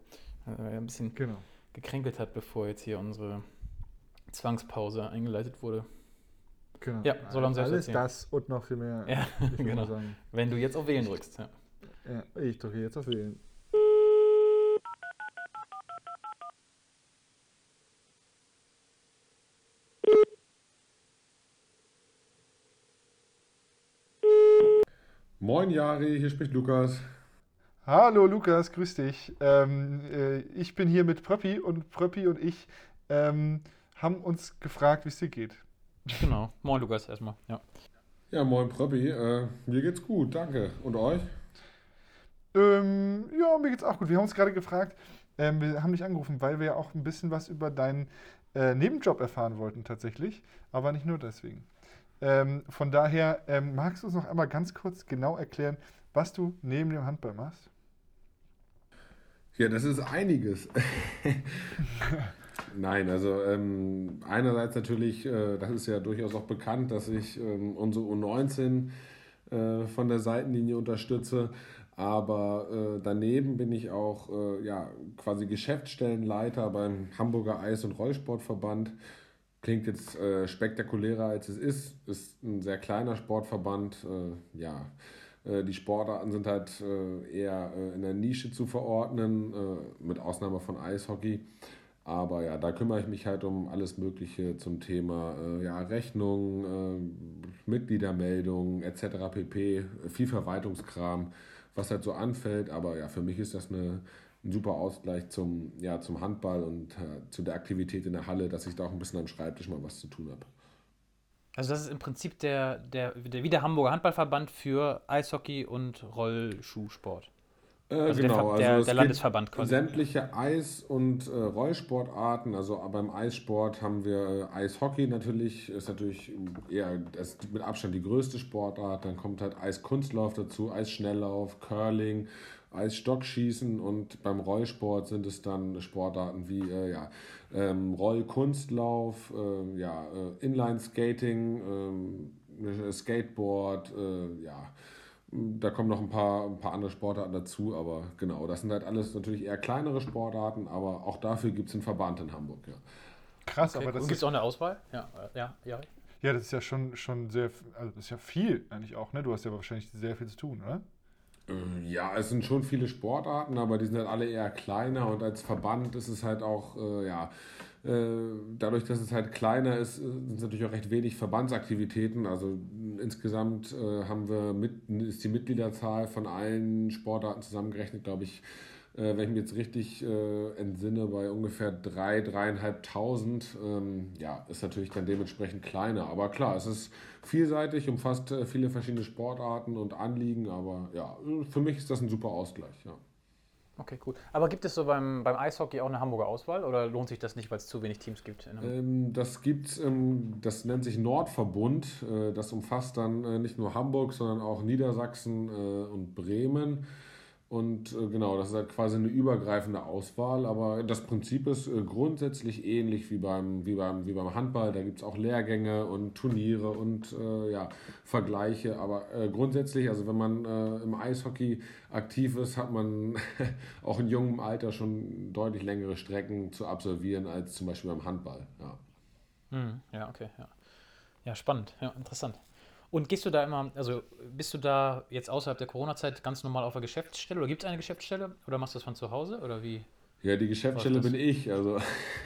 Weil er ein bisschen Genau. gekränkelt hat, bevor jetzt hier unsere Zwangspause eingeleitet wurde. genau. Ja, er uns selbst Alles erzählen. das und noch viel mehr. Ja, <laughs> genau. Wenn du jetzt auf Wählen drückst. Ja. Ja, ich drücke jetzt auf Wählen. Moin Jari, hier spricht Lukas. Hallo Lukas, grüß dich. Ähm, äh, ich bin hier mit Pröppi und Pröppi und ich ähm, haben uns gefragt, wie es dir geht. Genau. Moin, Lukas, erstmal. Ja. Ja, moin Pröppi. Äh, mir geht's gut, danke. Und euch? Ähm, ja, mir geht's auch gut. Wir haben uns gerade gefragt, ähm, wir haben dich angerufen, weil wir ja auch ein bisschen was über deinen äh, Nebenjob erfahren wollten tatsächlich, aber nicht nur deswegen. Ähm, von daher, ähm, magst du uns noch einmal ganz kurz genau erklären, was du neben dem Handball machst? Ja, das ist einiges. <laughs> Nein, also ähm, einerseits natürlich, äh, das ist ja durchaus auch bekannt, dass ich ähm, unsere U19 äh, von der Seitenlinie unterstütze. Aber äh, daneben bin ich auch äh, ja, quasi Geschäftsstellenleiter beim Hamburger Eis- und Rollsportverband. Klingt jetzt äh, spektakulärer als es ist. Ist ein sehr kleiner Sportverband. Äh, ja, äh, die Sportarten sind halt äh, eher äh, in der Nische zu verordnen, äh, mit Ausnahme von Eishockey. Aber ja, da kümmere ich mich halt um alles Mögliche zum Thema ja, Rechnung, Mitgliedermeldung etc. pp. Viel Verwaltungskram, was halt so anfällt. Aber ja, für mich ist das eine, ein super Ausgleich zum, ja, zum Handball und äh, zu der Aktivität in der Halle, dass ich da auch ein bisschen am Schreibtisch mal was zu tun habe. Also das ist im Prinzip der, der, der wie der Hamburger Handballverband für Eishockey und Rollschuhsport. Äh, Also der Ver- der- es der Landesverband quasi. Sämtliche Eis- und äh, Rollsportarten. Also beim Eissport haben wir äh, Eishockey natürlich, ist natürlich eher das ist mit Abstand die größte Sportart. Dann kommt halt Eiskunstlauf dazu, Eisschnelllauf, Curling, Eisstockschießen und beim Rollsport sind es dann Sportarten wie äh, ja, ähm, Rollkunstlauf, äh, ja, äh, Inline-Skating, ähm, Skateboard, äh, ja. Da kommen noch ein paar, ein paar andere Sportarten dazu, aber genau, das sind halt alles natürlich eher kleinere Sportarten, aber auch dafür gibt es einen Verband in Hamburg, ja. Krass, Okay, aber das Gibt es auch eine Auswahl? Ja, äh, ja, ja. ja, das ist ja schon, schon sehr, also das ist ja viel eigentlich auch, ne? Du hast ja wahrscheinlich sehr viel zu tun, oder? Äh, Ja, es sind schon viele Sportarten, aber die sind halt alle eher kleiner und als Verband ist es halt auch, äh, ja, äh, dadurch, dass es halt kleiner ist, äh, sind es natürlich auch recht wenig Verbandsaktivitäten. Also insgesamt äh, haben wir mit, ist die Mitgliederzahl von allen Sportarten zusammengerechnet, glaube ich, wenn ich mich jetzt richtig äh, entsinne, bei ungefähr 3.000, 3.500. Ähm, ja, ist natürlich dann dementsprechend kleiner. Aber klar, es ist vielseitig, umfasst äh, viele verschiedene Sportarten und Anliegen. Aber ja, für mich ist das ein super Ausgleich. Ja. Okay, cool. Aber gibt es so beim, beim Eishockey auch eine Hamburger Auswahl oder lohnt sich das nicht, weil es zu wenig Teams gibt? Ähm, das gibt's, ähm, das nennt sich Nordverbund. Äh, das umfasst dann äh, nicht nur Hamburg, sondern auch Niedersachsen äh, und Bremen. Und äh, genau, das ist halt quasi eine übergreifende Auswahl, aber das Prinzip ist äh, grundsätzlich ähnlich wie beim, wie beim, wie beim Handball. Da gibt es auch Lehrgänge und Turniere und äh, ja, Vergleiche. Aber äh, grundsätzlich, also wenn man im Eishockey aktiv ist, hat man <laughs> auch in jungem Alter schon deutlich längere Strecken zu absolvieren als zum Beispiel beim Handball. Ja. Hm, ja, okay, ja. Ja, spannend, ja, interessant. Und gehst du da immer, also bist du da jetzt außerhalb der Corona-Zeit ganz normal auf der Geschäftsstelle oder gibt es eine Geschäftsstelle oder machst du das von zu Hause oder wie? Ja, die Geschäftsstelle bin ich. Also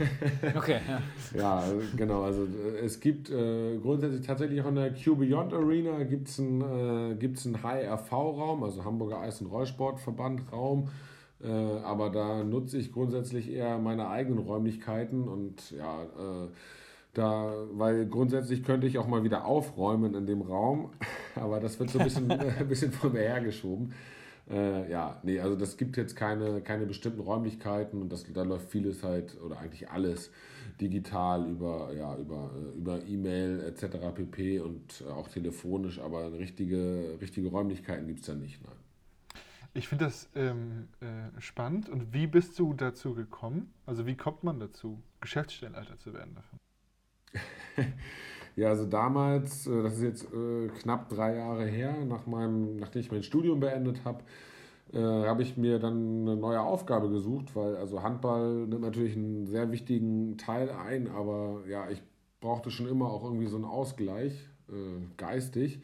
<laughs> okay, ja. ja, genau. Also es gibt äh, grundsätzlich tatsächlich auch in der Q Beyond Arena gibt es einen, äh, einen HRV-Raum, also Hamburger Eis- und Rollsportverband-Raum. Äh, aber da nutze ich grundsätzlich eher meine eigenen Räumlichkeiten und ja, äh, da, weil grundsätzlich könnte ich auch mal wieder aufräumen in dem Raum, <laughs> aber das wird so ein bisschen, <laughs> <laughs> ein bisschen von mir hergeschoben. Äh, ja, nee, also das gibt jetzt keine, keine bestimmten Räumlichkeiten und das, da läuft vieles halt, oder eigentlich alles digital über, ja, über, äh, über E-Mail etc. pp. und auch telefonisch, aber richtige, richtige Räumlichkeiten gibt es da nicht. Nein. Ich finde das ähm, äh, spannend. Und wie bist du dazu gekommen? Also wie kommt man dazu, Geschäftsstellenleiter zu werden davon? <laughs> Ja, also damals, äh, das ist jetzt äh, knapp drei Jahre her, nach meinem, nachdem ich mein Studium beendet habe, äh, habe ich mir dann eine neue Aufgabe gesucht, weil also Handball nimmt natürlich einen sehr wichtigen Teil ein, aber ja, ich brauchte schon immer auch irgendwie so einen Ausgleich, äh, geistig,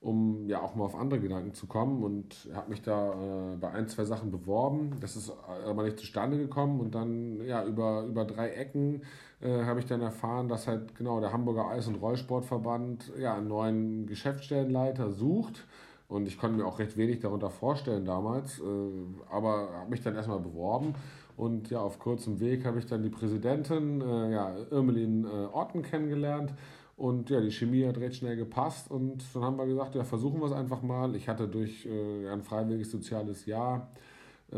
um ja auch mal auf andere Gedanken zu kommen und habe mich da äh, bei ein, zwei Sachen beworben. Das ist aber nicht zustande gekommen und dann ja über, über drei Ecken äh, habe ich dann erfahren, dass halt genau der Hamburger Eis- und Rollsportverband ja einen neuen Geschäftsstellenleiter sucht. Und ich konnte mir auch recht wenig darunter vorstellen damals, äh, aber habe mich dann erstmal beworben. Und ja, auf kurzem Weg habe ich dann die Präsidentin, äh, ja, Irmelin äh, Otten kennengelernt. Und ja, die Chemie hat recht schnell gepasst. Und dann haben wir gesagt, ja, versuchen wir es einfach mal. Ich hatte durch äh, ein freiwilliges soziales Jahr äh,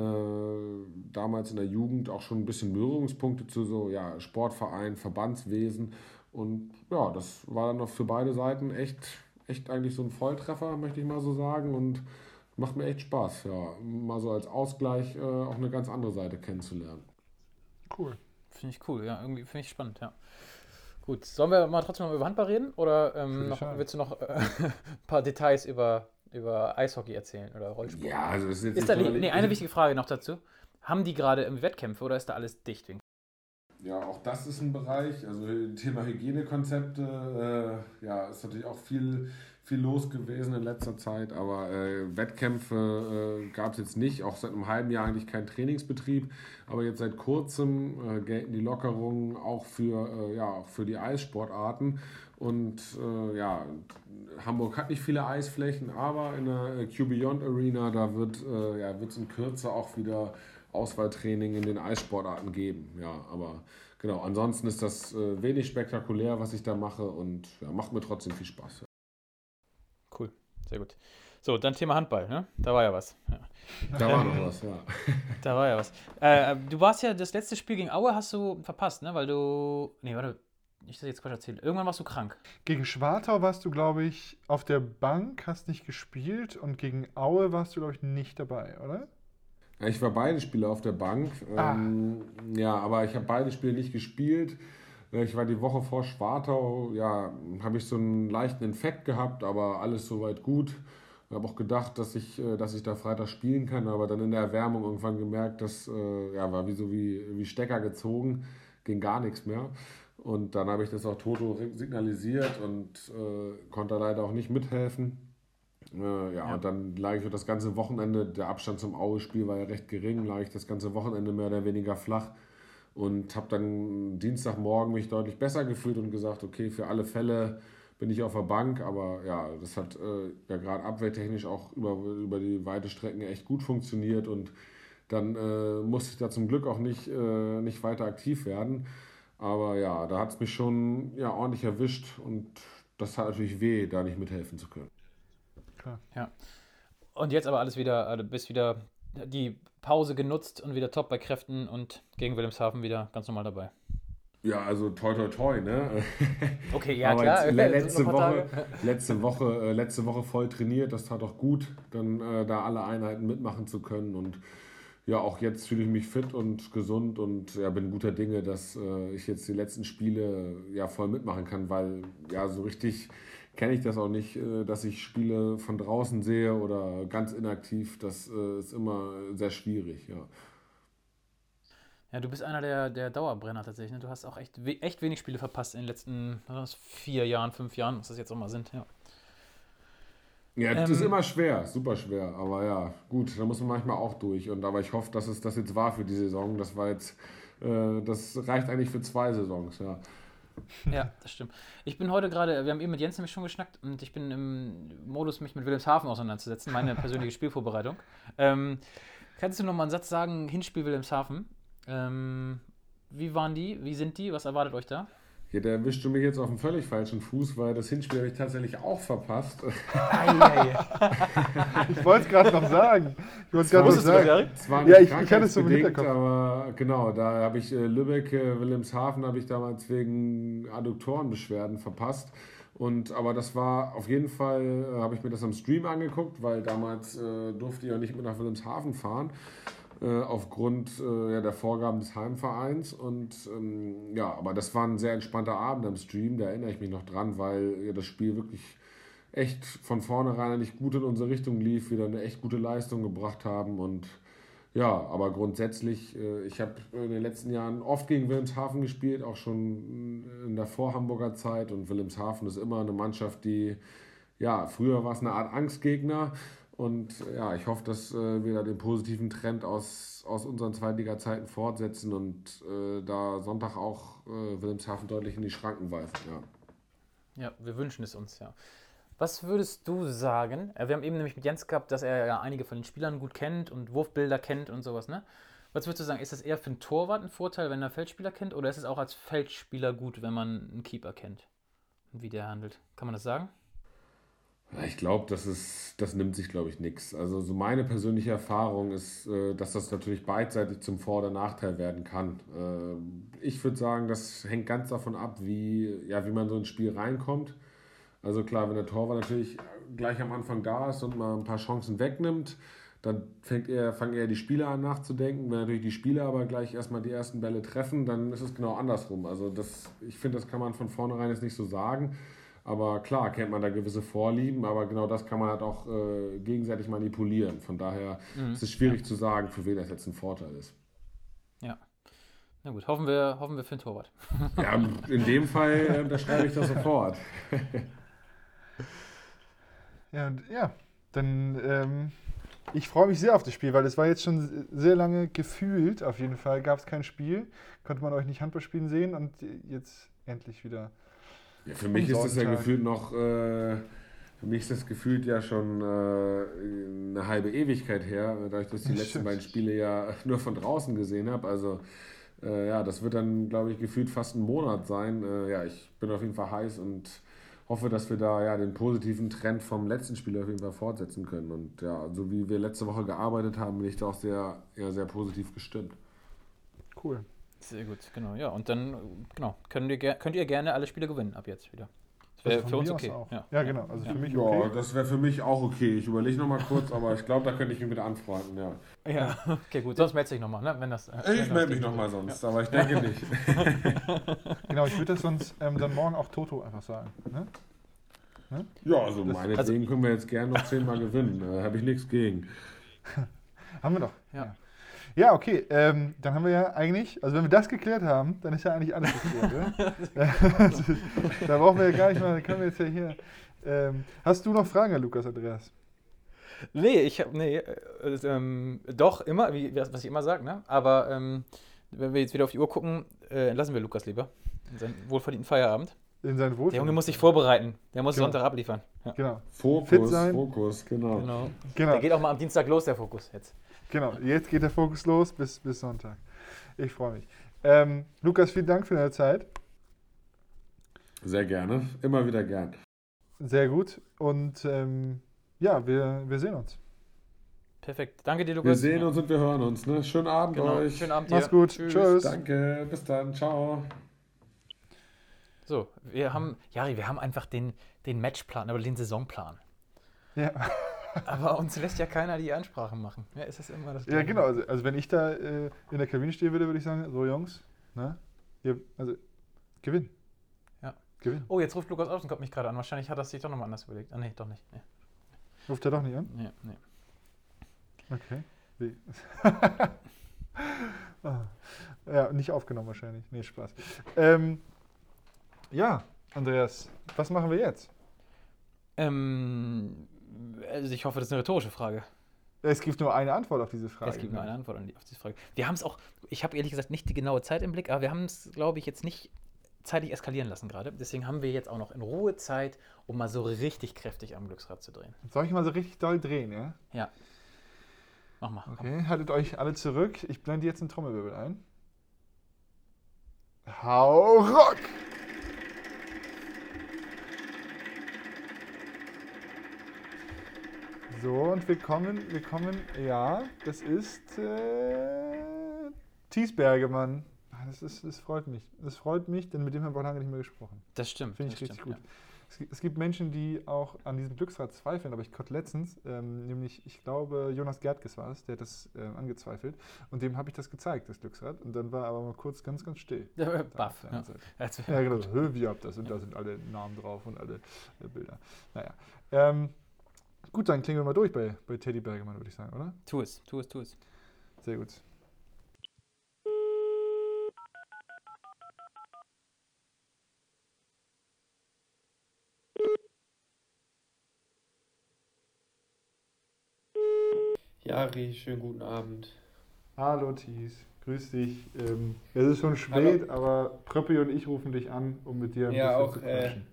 damals in der Jugend auch schon ein bisschen Berührungspunkte zu so ja, Sportverein, Verbandswesen. Und ja, das war dann noch für beide Seiten echt, echt eigentlich so ein Volltreffer, möchte ich mal so sagen. Und macht mir echt Spaß, ja, mal so als Ausgleich äh, auch eine ganz andere Seite kennenzulernen. Cool. Finde ich cool, ja, irgendwie finde ich spannend, ja. Gut, sollen wir mal trotzdem mal über Handball reden? Oder ähm, noch, willst du noch äh, ein <laughs> paar Details über über Eishockey erzählen oder Rollsport. Ja, also das ist jetzt ist da, nee, eine wichtige Frage noch dazu. Haben die gerade im Wettkämpfe oder ist da alles dicht? Ja, auch das ist ein Bereich. Also Thema Hygienekonzepte, äh, ja, ist natürlich auch viel, viel los gewesen in letzter Zeit, aber äh, Wettkämpfe äh, gab es jetzt nicht, auch seit einem halben Jahr eigentlich kein Trainingsbetrieb, aber jetzt seit kurzem äh, gelten die Lockerungen auch für, äh, ja, für die Eissportarten und äh, ja, Hamburg hat nicht viele Eisflächen, aber in der Q Beyond Arena, da wird äh, ja, es in Kürze auch wieder Auswahltraining in den Eissportarten geben. Ja, aber genau, ansonsten ist das äh, wenig spektakulär, was ich da mache und ja, macht mir trotzdem viel Spaß. Sehr gut. So, dann Thema Handball, ne? Da war ja was. Ja. Da war noch was, ja. Da war ja was. Äh, du warst ja, das letzte Spiel gegen Aue hast du verpasst, ne? Weil du, nee, warte, nicht, dass ich jetzt Quatsch erzähle. Irgendwann warst du krank. Gegen Schwartau warst du, glaube ich, auf der Bank, hast nicht gespielt und gegen Aue warst du, glaube ich, nicht dabei, oder? Ich war beide Spiele auf der Bank. Ah. Ähm, ja, aber ich habe beide Spiele nicht gespielt. Ich war die Woche vor Schwartau, ja, habe ich so einen leichten Infekt gehabt, aber alles soweit gut. Ich habe auch gedacht, dass ich, äh, dass ich da Freitag spielen kann, aber dann in der Erwärmung irgendwann gemerkt, dass äh, ja, war wie so wie, wie Stecker gezogen, ging gar nichts mehr. Und dann habe ich das auch Toto signalisiert und äh, konnte leider auch nicht mithelfen. Äh, ja, ja, und dann lag ich das ganze Wochenende, der Abstand zum Aue-Spiel war ja recht gering, lag ich das ganze Wochenende mehr oder weniger flach und habe dann Dienstagmorgen mich deutlich besser gefühlt und gesagt, okay, für alle Fälle bin ich auf der Bank, aber ja, das hat äh, ja gerade abwehrtechnisch auch über, über die weite Strecken echt gut funktioniert und dann äh, musste ich da zum Glück auch nicht, äh, nicht weiter aktiv werden. Aber ja, da hat es mich schon ja, ordentlich erwischt und das hat natürlich weh, da nicht mithelfen zu können. Klar. Ja. Und jetzt aber alles wieder, also bist wieder die Pause genutzt und wieder top bei Kräften und gegen Wilhelmshaven wieder ganz normal dabei. Ja, also toi toi toi, ne? <laughs> Okay, ja Aber klar. <laughs> letzte, Woche, letzte, Woche, äh, letzte Woche voll trainiert, das tat auch gut, dann äh, da alle Einheiten mitmachen zu können und ja, auch jetzt fühle ich mich fit und gesund und ja, bin guter Dinge, dass äh, ich jetzt die letzten Spiele ja voll mitmachen kann, weil ja, so richtig kenne ich das auch nicht, äh, dass ich Spiele von draußen sehe oder ganz inaktiv. Das äh, ist immer sehr schwierig, ja. Ja, du bist einer der, der Dauerbrenner tatsächlich. Ne? Du hast auch echt, echt wenig Spiele verpasst in den letzten vier Jahren, fünf Jahren, was das jetzt auch mal sind. Ja, Ja, das Ähm, ist immer schwer, super schwer. Aber ja, gut, da muss man manchmal auch durch. Und aber ich hoffe, dass es das jetzt war für die Saison. Das war jetzt, äh, das reicht eigentlich für zwei Saisons, ja. Ja, das stimmt. Ich bin heute gerade, wir haben eben mit Jens nämlich schon geschnackt und ich bin im Modus, mich mit Wilhelmshaven auseinanderzusetzen, meine <laughs> persönliche Spielvorbereitung. Ähm, kannst du noch mal einen Satz sagen, Hinspiel Wilhelmshaven? Ähm, wie waren die? Wie sind die? Was erwartet euch da? Ja, da erwischst du mich jetzt auf dem völlig falschen Fuß, weil das Hinspiel habe ich tatsächlich auch verpasst. <laughs> Ich wollte es gerade noch sagen. Ich wollte es gerade noch sagen. Es war Ja, nicht ich- ich hatte es so im krankheitsbedingt, Hinterkopf. aber genau, da habe ich äh, Lübeck, äh, Wilhelmshaven habe ich damals wegen Adduktorenbeschwerden verpasst. Und aber das war auf jeden Fall, äh, habe ich mir das am Stream angeguckt, weil damals äh, durfte ich auch nicht mit nach Wilhelmshaven fahren. Äh, aufgrund äh, ja, der Vorgaben des Heimvereins. Und ähm, ja, aber das war ein sehr entspannter Abend am Stream, da erinnere ich mich noch dran, weil ja, das Spiel wirklich echt von vornherein nicht gut in unsere Richtung lief, wir da eine echt gute Leistung gebracht haben. Und ja, aber grundsätzlich, äh, ich habe in den letzten Jahren oft gegen Wilhelmshaven gespielt, auch schon in der Vorhamburger Zeit. Und Wilhelmshaven ist immer eine Mannschaft, die, ja, früher war es eine Art Angstgegner und ja, ich hoffe, dass äh, wir da den positiven Trend aus, aus unseren Zweitliga-Zeiten fortsetzen und äh, da Sonntag auch äh, Wilhelmshaven deutlich in die Schranken weisen, ja. Ja, wir wünschen es uns, ja. Was würdest du sagen? äh, Wir haben eben nämlich mit Jens gehabt, dass er ja einige von den Spielern gut kennt und Wurfbilder kennt und sowas, ne? Was würdest du sagen? Ist das eher für einen Torwart ein Vorteil, wenn er Feldspieler kennt, oder ist es auch als Feldspieler gut, wenn man einen Keeper kennt und wie der handelt? Kann man das sagen? Ich glaube, das ist, das nimmt sich, glaube ich, nichts. Also so meine persönliche Erfahrung ist, äh, dass das natürlich beidseitig zum Vor- oder Nachteil werden kann. Äh, Ich würde sagen, das hängt ganz davon ab, wie, ja, wie man so ins Spiel reinkommt. Also klar, wenn der Torwart natürlich gleich am Anfang da ist und mal ein paar Chancen wegnimmt, dann fängt er, fangen eher die Spieler an nachzudenken. Wenn natürlich die Spieler aber gleich erstmal die ersten Bälle treffen, dann ist es genau andersrum. Also das, ich finde, das kann man von vornherein jetzt nicht so sagen. Aber klar, kennt man da gewisse Vorlieben, aber genau das kann man halt auch äh, gegenseitig manipulieren. Von daher ist es schwierig zu sagen, für wen das jetzt ein Vorteil ist. Ja. Na gut, hoffen wir, hoffen wir für den Torwart. Ja, in dem Fall äh, unterschreibe ich das sofort. <laughs> Ja, und, ja dann ähm, ich freue mich sehr auf das Spiel, weil es war jetzt schon sehr lange gefühlt, auf jeden Fall gab es kein Spiel, konnte man euch nicht Handball spielen sehen und jetzt endlich wieder. Ja, für mich ist das ja gefühlt noch, äh, für mich ist das gefühlt ja schon äh, eine halbe Ewigkeit her, dadurch, dass ich die letzten beiden Spiele ja <laughs> nur von draußen gesehen habe. Also äh, ja, das wird dann, glaube ich, gefühlt fast ein Monat sein. Äh, ja, ich bin auf jeden Fall heiß und hoffe, dass wir da ja den positiven Trend vom letzten Spiel auf jeden Fall fortsetzen können. Und ja, so wie wir letzte Woche gearbeitet haben, bin ich da auch sehr, ja, sehr positiv gestimmt. Cool. Sehr gut, genau. Ja, und dann genau, könnt ihr, könnt ihr gerne alle Spiele gewinnen ab jetzt wieder. Das wäre Also für uns okay. Auch. Ja. Ja. genau. Also für mich Ja, okay. das wäre für mich auch okay. Ich überlege noch mal kurz, aber ich glaube, da könnte ich mich mit anfreunden, ja. Ja, <laughs> okay, gut. Sonst melde dich nochmal, ne? Wenn das, äh, Ich melde mich nochmal sonst, aber ich denke nicht. <laughs> <laughs> Genau, ich würde das sonst ähm, dann morgen auch Toto einfach sagen. Ne? Ja, also Das- meinetwegen können wir jetzt gerne noch zehnmal gewinnen. Da habe ich nichts gegen. Haben wir doch. Ja. Ja, okay. Ähm, dann haben wir ja eigentlich, also wenn wir das geklärt haben, dann ist ja eigentlich alles geklärt. <laughs> da brauchen wir ja gar nicht mal, da können wir jetzt ja hier. Ähm, hast du noch Fragen, Herr Lukas Andreas? Nee, ich habe, nee, äh, ähm, doch, immer, wie, was ich immer sage, ne? Aber ähm, wenn wir jetzt wieder auf die Uhr gucken, äh, lassen wir Lukas lieber. In seinen wohlverdienten Feierabend. In seinen Wohlfühl. Der Junge muss sich vorbereiten. Der muss Genau. Sonntag abliefern. Ja. Genau, Fit Fokus, sein. Fokus, genau. Genau. genau, Der geht auch mal am Dienstag los, der Fokus jetzt. Genau. Jetzt geht der Fokus los bis, bis Sonntag. Ich freue mich. Ähm, Lukas, vielen Dank für deine Zeit. Sehr gerne. Immer wieder gern. Sehr gut. Und ähm, ja, wir, wir sehen uns. Perfekt. Danke dir, Lukas. Wir sehen uns und wir hören uns. Ne? Schönen Abend Genau. euch. Schönen Abend Mach's dir. gut. Tschüss. Danke. Bis dann. Ciao. So, wir haben, Jari, wir haben einfach den, den Matchplan, aber den Saisonplan. Ja. <laughs> Aber uns lässt ja keiner die Ansprachen machen. Ja, ist das immer das Ja, Gleiche? genau. Also, also wenn ich da äh, in der Kabine stehen würde, würde ich sagen, so Jungs, ne? Ihr, also gewinn. Ja. Gewinn. Oh, jetzt ruft Lukas Außenkopf mich gerade an. Wahrscheinlich hat er sich doch nochmal anders überlegt. Ah, nee, doch nicht. Nee. Ruft er doch nicht an? Nee, nee. Okay. Wie? <laughs> Ah. Ja, nicht aufgenommen wahrscheinlich. Nee, Spaß. Ähm, ja, Andreas, was machen wir jetzt? Ähm, also ich hoffe, das ist eine rhetorische Frage. Es gibt nur eine Antwort auf diese Frage. Es gibt nur eine Antwort auf diese Frage. Wir haben es auch, ich habe ehrlich gesagt nicht die genaue Zeit im Blick, aber wir haben es, glaube ich, jetzt nicht zeitlich eskalieren lassen gerade. Deswegen haben wir jetzt auch noch in Ruhe Zeit, um mal so richtig kräftig am Glücksrad zu drehen. Soll ich mal so richtig doll drehen, ja? Ja. Mach mal. komm. Okay, haltet euch alle zurück. Ich blende jetzt einen Trommelwirbel ein. Hau Rock! So, und wir kommen, wir kommen, ja, das ist äh, Thies Bergemann. Ah, Das, ist, das freut mich. Das freut mich, denn mit dem haben wir auch lange nicht mehr gesprochen. Das stimmt. Finde ich richtig stimmt, gut. Es, gibt- es gibt Menschen, die auch an diesem Glücksrad zweifeln, aber ich konnte letztens, ähm, nämlich, ich glaube, Jonas Gertges war es, der hat das ähm, angezweifelt. Und dem habe ich das gezeigt, das Glücksrad. Und dann war er aber mal kurz ganz, ganz still. Ja. Äh, Baff. Ja. Ja, genau. so, "Hö, Wie habt das? Und da sind alle Namen drauf und alle äh, Bilder. Naja. Ähm, gut, dann klingen wir mal durch bei, bei Teddy Bergemann, würde ich sagen, oder? Tu es, tu es, tu es. Sehr gut. Jari, schönen guten Abend. Hallo Thies, grüß dich. Ähm, es ist schon spät, aber Pröppi und ich rufen dich an, um mit dir ein Ja, bisschen auch, zu äh, quatschen.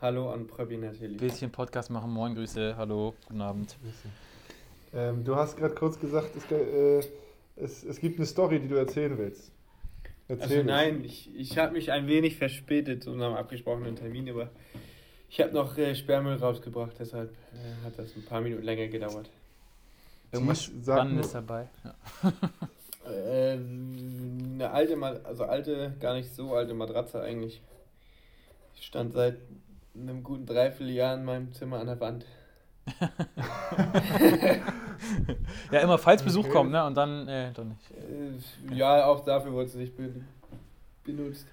Hallo an Pröbi natürlich. Bisschen Podcast machen. Moin, Grüße. Hallo, guten Abend. Ähm, du hast gerade kurz gesagt, es, äh, es, es gibt eine Story, die du erzählen willst. Also Erzähl es. nein, ich, ich habe mich ein wenig verspätet zu unserem abgesprochenen Termin, aber ich habe noch äh, Sperrmüll rausgebracht, deshalb äh, hat das ein paar Minuten länger gedauert. Irgendwas Spannendes dabei. Ja. <laughs> Äh, eine alte, also alte, gar nicht so alte Matratze eigentlich. Die stand seit einem guten Dreivierteljahr in meinem Zimmer an der Wand. <laughs> ja, immer falls Besuch Okay. kommt, ne? Und dann, äh, doch nicht. Äh, ja, auch dafür wurde sie nicht be benutzt.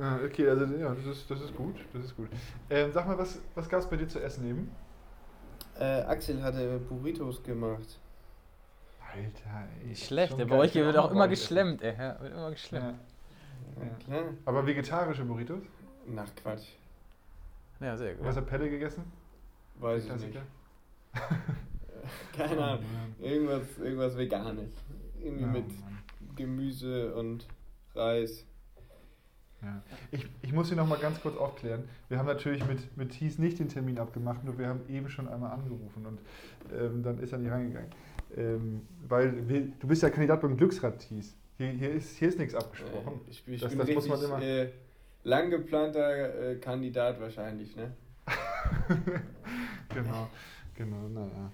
Ah, okay, also ja, das ist, das ist gut. Das ist gut. Ähm, sag mal, was, was gab es bei dir zu essen eben? Äh, Axel hatte Burritos gemacht. Alter, ey. Schlecht. geil. bei euch will wird auch immer euch essen. geschlemmt, ey. Ja, wird immer geschlemmt. Ja. Ja, klar. Aber vegetarische Burritos? Nach Quatsch. Ja, sehr gut. Was hat Pelle gegessen? Weiß ich nicht. <laughs> Keine Ahnung. Irgendwas, irgendwas Veganes. Irgendwie Ja, mit Mann. Gemüse und Reis. Ja. Ich, ich muss hier nochmal ganz kurz aufklären. Wir haben natürlich mit, mit Thies nicht den Termin abgemacht, nur wir haben eben schon einmal angerufen und ähm, dann ist er nicht reingegangen. Ähm, weil wir, du bist ja Kandidat beim Glücksrad, Thies. Hier, hier, ist, hier ist nichts abgesprochen. Äh, ich bin, ich Das- bin das muss richtig man immer- äh, lang geplanter äh, Kandidat wahrscheinlich, ne? <laughs> genau, genau, naja.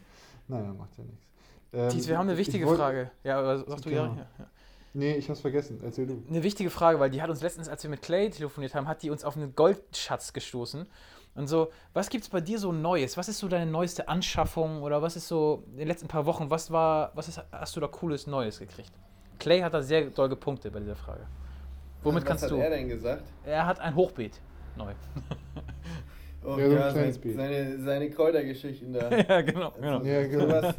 Naja, macht ja nichts. Ähm, Thies, wir haben eine ich wichtige wollt- Frage. Ja, aber sagst du ja? Genau. ja, ja? Nee, ich hab's vergessen. Erzähl du. Eine wichtige Frage, weil die hat uns letztens, als wir mit Clay telefoniert haben, hat die uns auf einen Goldschatz gestoßen. Und so, was gibt's bei dir so Neues? Was ist so deine neueste Anschaffung oder was ist so in den letzten paar Wochen, was war, was ist, hast du da cooles Neues gekriegt? Clay hat da sehr doll gepunktet bei dieser Frage. Womit Was kannst hat du? er denn gesagt? Er hat ein Hochbeet neu. <laughs> Oh, Ja, ja, sein, seine, seine Kräutergeschichten da. <laughs> ja, genau, genau. Ja, genau. Sowas,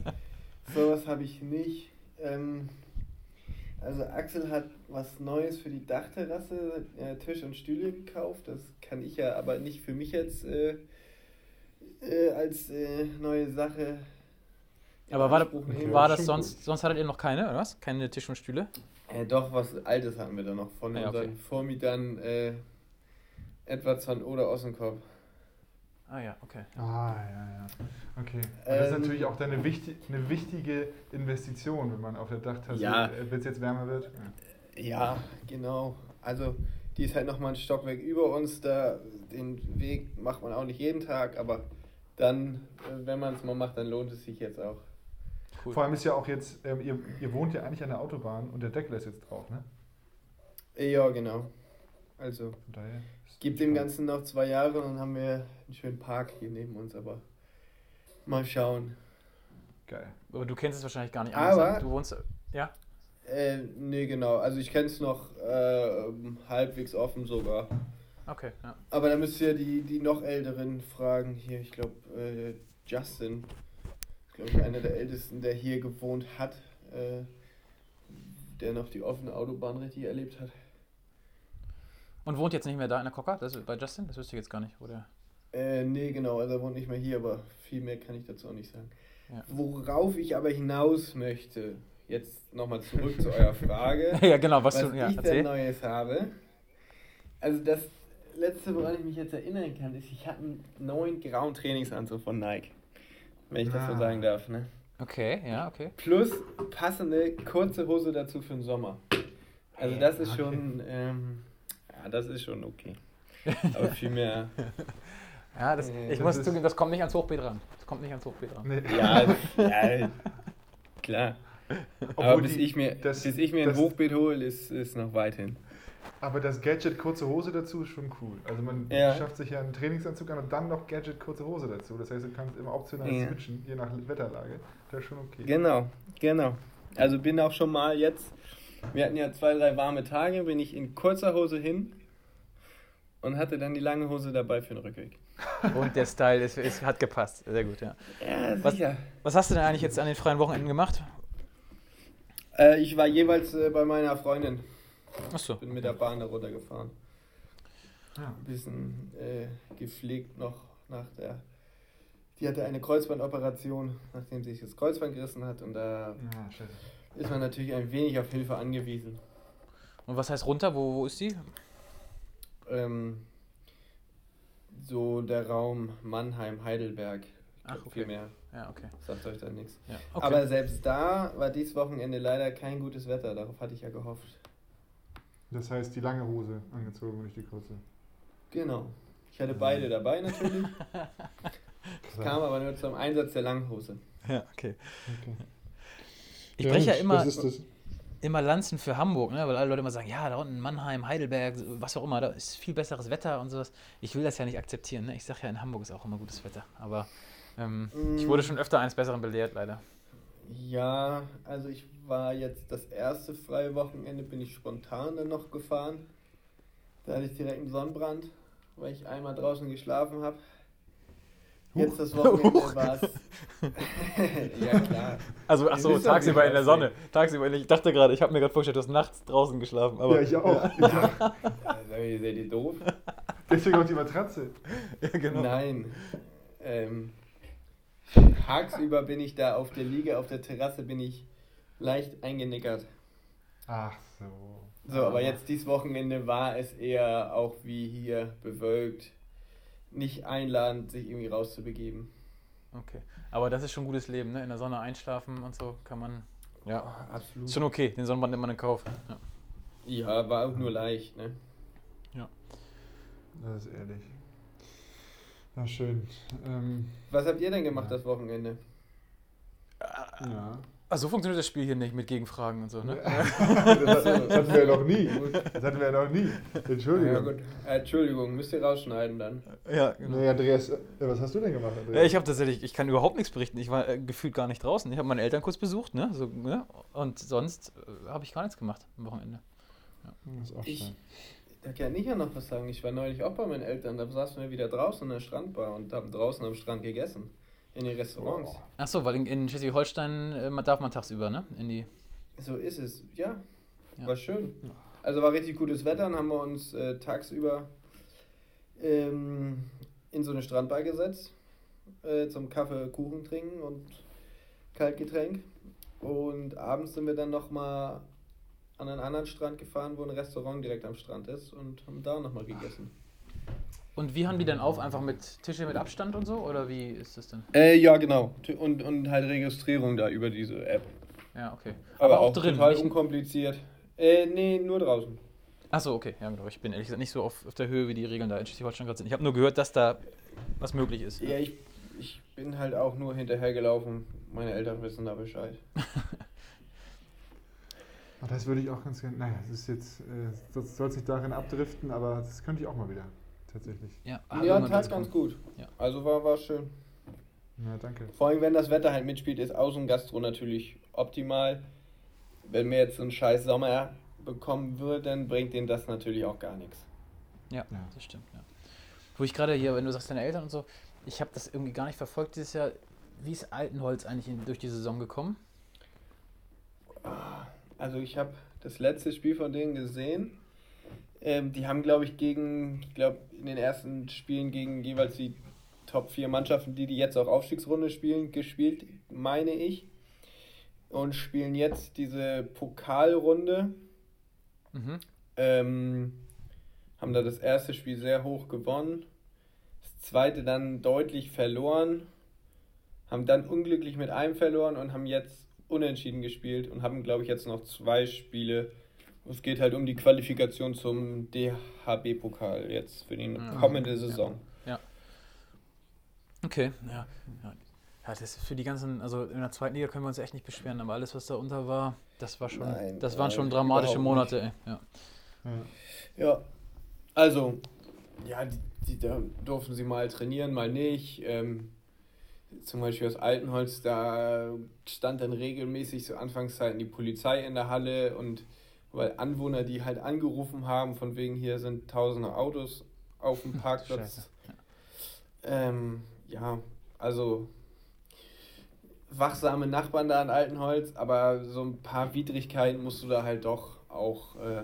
sowas habe ich nicht. Ähm, also Axel hat was Neues für die Dachterrasse, äh, Tisch und Stühle gekauft. Das kann ich ja aber nicht für mich jetzt äh, äh, als äh, neue Sache. Aber war, war das sonst, sonst hattet ihr noch keine, oder was? Keine Tisch und Stühle? Äh, doch, was Altes hatten wir da noch von Ah, ja, okay. unseren Vormietern äh, Edwards van Oder Ossenkopf. Ah ja, okay. Ah, ja, ja. Okay. Und das ist Ähm, natürlich auch dann eine, wichtig, eine wichtige Investition, wenn man auf der Dachtasse, Ja. äh, wenn es jetzt wärmer wird. Ja, genau. Also die ist halt nochmal ein Stockwerk über uns. Da den Weg macht man auch nicht jeden Tag, aber dann, äh, wenn man es mal macht, dann lohnt es sich jetzt auch. Cool. Vor allem ist ja auch jetzt, ähm, ihr, ihr wohnt ja eigentlich an der Autobahn und der Deckel ist jetzt drauf, ne? Ja, genau. Also gibt dem. Ganzen noch zwei Jahre und dann haben wir einen schönen Park hier neben uns, aber mal schauen. Geil. Aber du kennst es wahrscheinlich gar nicht Aber- anders. Du wohnst. Ja? Äh, nee, genau. Also ich kenne es noch äh, halbwegs offen sogar. Okay, ja. Aber da müsst ihr die, die noch älteren fragen. Hier, ich glaube, äh, Justin. Glaube ich, einer der ältesten, der hier gewohnt hat. Äh, der noch die offene Autobahn richtig erlebt hat. Und wohnt jetzt nicht mehr da in der Cocker? Das ist bei Justin? Das wüsste ich jetzt gar nicht. Wo der Äh, nee, genau, also er wohnt nicht mehr hier, aber viel mehr kann ich dazu auch nicht sagen. Ja. Worauf ich aber hinaus möchte, jetzt nochmal zurück zu eurer Frage, <laughs> ja, genau, was, was du. Ja, ich denn erzähl. Neues habe. Also das letzte, woran ich mich jetzt erinnern kann, ist, ich habe einen neuen grauen Trainingsanzug von Nike. Wenn ich das so Ah. sagen darf, ne? Okay, ja, okay. Plus passende kurze Hose dazu für den Sommer. Also das ist Okay. schon, ähm, ja, das ist schon okay. <laughs> Aber viel mehr, Ja, das, Äh, ich das muss zugeben, das kommt nicht ans Hochbeet ran. Das kommt nicht ans Hochbeet ran. Nee. ja, ja, <laughs> klar. Obwohl Aber bis die- ich mir, das- bis ich mir ein das- Hochbeet hole, ist, ist noch weit hin. Aber das Gadget kurze Hose dazu ist schon cool. Also man Ja. schafft sich ja einen Trainingsanzug an und dann noch Gadget kurze Hose dazu. Das heißt, du kannst immer optional Ja. switchen, je nach Wetterlage. Das ist schon okay. Genau, genau. Also bin auch schon mal jetzt, wir hatten ja zwei, drei warme Tage, bin ich in kurzer Hose hin und hatte dann die lange Hose dabei für den Rückweg. <laughs> Und der Style ist, ist, hat gepasst. Sehr gut, ja. Ja, Was-. Was hast du denn eigentlich jetzt an den freien Wochenenden gemacht? Äh, ich war jeweils äh, bei meiner Freundin, Achso. bin mit der Bahn da runtergefahren. Ja. Ein bisschen äh, gepflegt noch nach der. Die hatte eine Kreuzbandoperation, nachdem sie sich das Kreuzband gerissen hat und da Ja, ist man natürlich ein wenig auf Hilfe angewiesen. Und was heißt runter? Wo, wo ist die? Ähm, so der Raum Mannheim, Heidelberg. Ach, okay. Viel mehr Ja, okay. sagt euch da nichts. Ja, okay. Aber selbst da war dieses Wochenende leider kein gutes Wetter. Darauf hatte ich ja gehofft. Das heißt, die lange Hose angezogen und nicht die kurze. Genau. Ich hatte beide dabei natürlich. <laughs> Es kam aber nur zum Einsatz der Langhose. ja, okay. Okay. Ich breche ja immer, Das das. immer Lanzen für Hamburg, ne? weil alle Leute immer sagen, ja, da unten Mannheim, Heidelberg, was auch immer, da ist viel besseres Wetter und sowas. Ich will das ja nicht akzeptieren. Ne? Ich sage ja, in Hamburg ist auch immer gutes Wetter. Aber ähm, ich wurde schon öfter eines Besseren belehrt, leider. Ja, also ich war jetzt das erste freie Wochenende, bin ich spontan dann noch gefahren. Da hatte ich direkt einen Sonnenbrand, weil ich einmal draußen geschlafen habe. Jetzt das Wochenende war es. <laughs> ja, klar. Also, achso, tagsüber in der Sonne. Tagsüber, ich dachte gerade, ich habe mir gerade vorgestellt, du hast nachts draußen geschlafen. Aber ja, ich auch. Ja. <laughs> Also, seid ihr doof? Deswegen auch die Matratze. Ja, genau. Nein. Ähm, tagsüber bin ich da auf der Liege, auf der Terrasse bin ich leicht eingenickert. Ach so. So, aber jetzt dieses Wochenende war es eher auch wie hier bewölkt, nicht einladend, sich irgendwie rauszubegeben. Okay. Aber das ist schon gutes Leben, ne? In der Sonne einschlafen und so kann man. Ja. absolut. Ist schon okay, den Sonnenbrand nimmt man in Kauf. Ja. Ja, war auch nur leicht, ne? Das ist ehrlich. Na schön. Ähm, Was habt ihr denn gemacht das Wochenende? ja. Also so funktioniert das Spiel hier nicht mit Gegenfragen und so, ne? das, <laughs> das hatten wir ja noch nie. Das hatten wir ja noch nie. Entschuldigung. Ja, gut. Äh, Entschuldigung, müsst ihr rausschneiden dann. Ja, genau. Nee, Andreas, äh, was hast du denn gemacht, Ja, Andreas? ich habe tatsächlich, ich kann überhaupt nichts berichten. Ich war äh, gefühlt gar nicht draußen. Ich habe meine Eltern kurz besucht, ne? So, ne? Und sonst äh, habe ich gar nichts gemacht am Wochenende. Das ist auch Ich- schön. Da kann ich ja noch was sagen. Ich war neulich auch bei meinen Eltern, da saßen wir wieder draußen in der Strandbar und haben draußen am Strand gegessen. In den Restaurants. Ach so, weil in, in Schleswig-Holstein äh, darf man tagsüber, ne? In die. So ist es, ja. Ja. War schön. Also war richtig gutes Wetter, dann haben wir uns äh, tagsüber ähm, in so eine Strandbar gesetzt äh, zum Kaffee, Kuchen trinken und Kaltgetränk. Und abends sind wir dann nochmal an einen anderen Strand gefahren, wo ein Restaurant direkt am Strand ist und haben da nochmal gegessen. Und wie haben die dann auf? Einfach mit Tische mit Abstand und so? Oder wie ist das denn? Äh, ja, genau. Und, und halt Registrierung da über diese App. Ja, okay. Aber, auch, drin. total nicht- unkompliziert. Äh, nee, nur draußen. Ach so, okay. Ja, genau. Ich bin ehrlich gesagt nicht so auf, auf der Höhe, wie die Regeln da in Schleswig-Holstein gerade sind. Ich habe nur gehört, dass da was möglich ist. Ja, ich, ich bin halt auch nur hinterhergelaufen. Meine Eltern wissen da Bescheid. <laughs> Ach, das würde ich auch ganz gerne. Naja, das ist jetzt. Äh, das soll es nicht darin abdriften, aber das könnte ich auch mal wieder. Tatsächlich. Ja, ja, tat ganz kommen. gut. Ja. Also war, war schön. Ja, danke. Vor allem, wenn das Wetter halt mitspielt, ist Außengastro natürlich optimal. Wenn wir jetzt so einen scheiß Sommer bekommen würden, bringt denen das natürlich auch gar nichts. Ja, Ja. das stimmt. Ja. Wo ich gerade hier, wenn du sagst, deine Eltern und so, ich habe das irgendwie gar nicht verfolgt dieses Jahr. Wie ist Altenholz eigentlich in, durch die Saison gekommen? Also ich habe das letzte Spiel von denen gesehen. Ähm, die haben, glaube ich, gegen, ich glaube, in den ersten Spielen gegen jeweils die Top 4 Mannschaften, die die jetzt auch Aufstiegsrunde spielen, gespielt, meine ich. Und spielen jetzt diese Pokalrunde. Mhm. Ähm, haben da das erste Spiel sehr hoch gewonnen. Das zweite dann deutlich verloren. Haben dann unglücklich mit einem verloren und haben jetzt unentschieden gespielt und haben, glaube ich, jetzt noch zwei Spiele. Es geht halt um die Qualifikation zum DHB-Pokal jetzt für die Ja. kommende Saison. Okay, ja. ja. Ja, das ist für die ganzen, also in der zweiten Liga können wir uns echt nicht beschweren, aber alles, was da unter war, das war schon, Nein, das waren schon dramatische Monate, ey. Ja. Ja. Ja, also, ja, die, die, da durften sie mal trainieren, mal nicht. Ähm, zum Beispiel aus Altenholz, da stand dann regelmäßig zu Anfangszeiten die Polizei in der Halle und weil Anwohner, die halt angerufen haben, von wegen hier sind tausende Autos auf dem <laughs> Parkplatz. Ähm, ja, also wachsame Nachbarn da in Altenholz, aber so ein paar Widrigkeiten musst du da halt doch auch äh,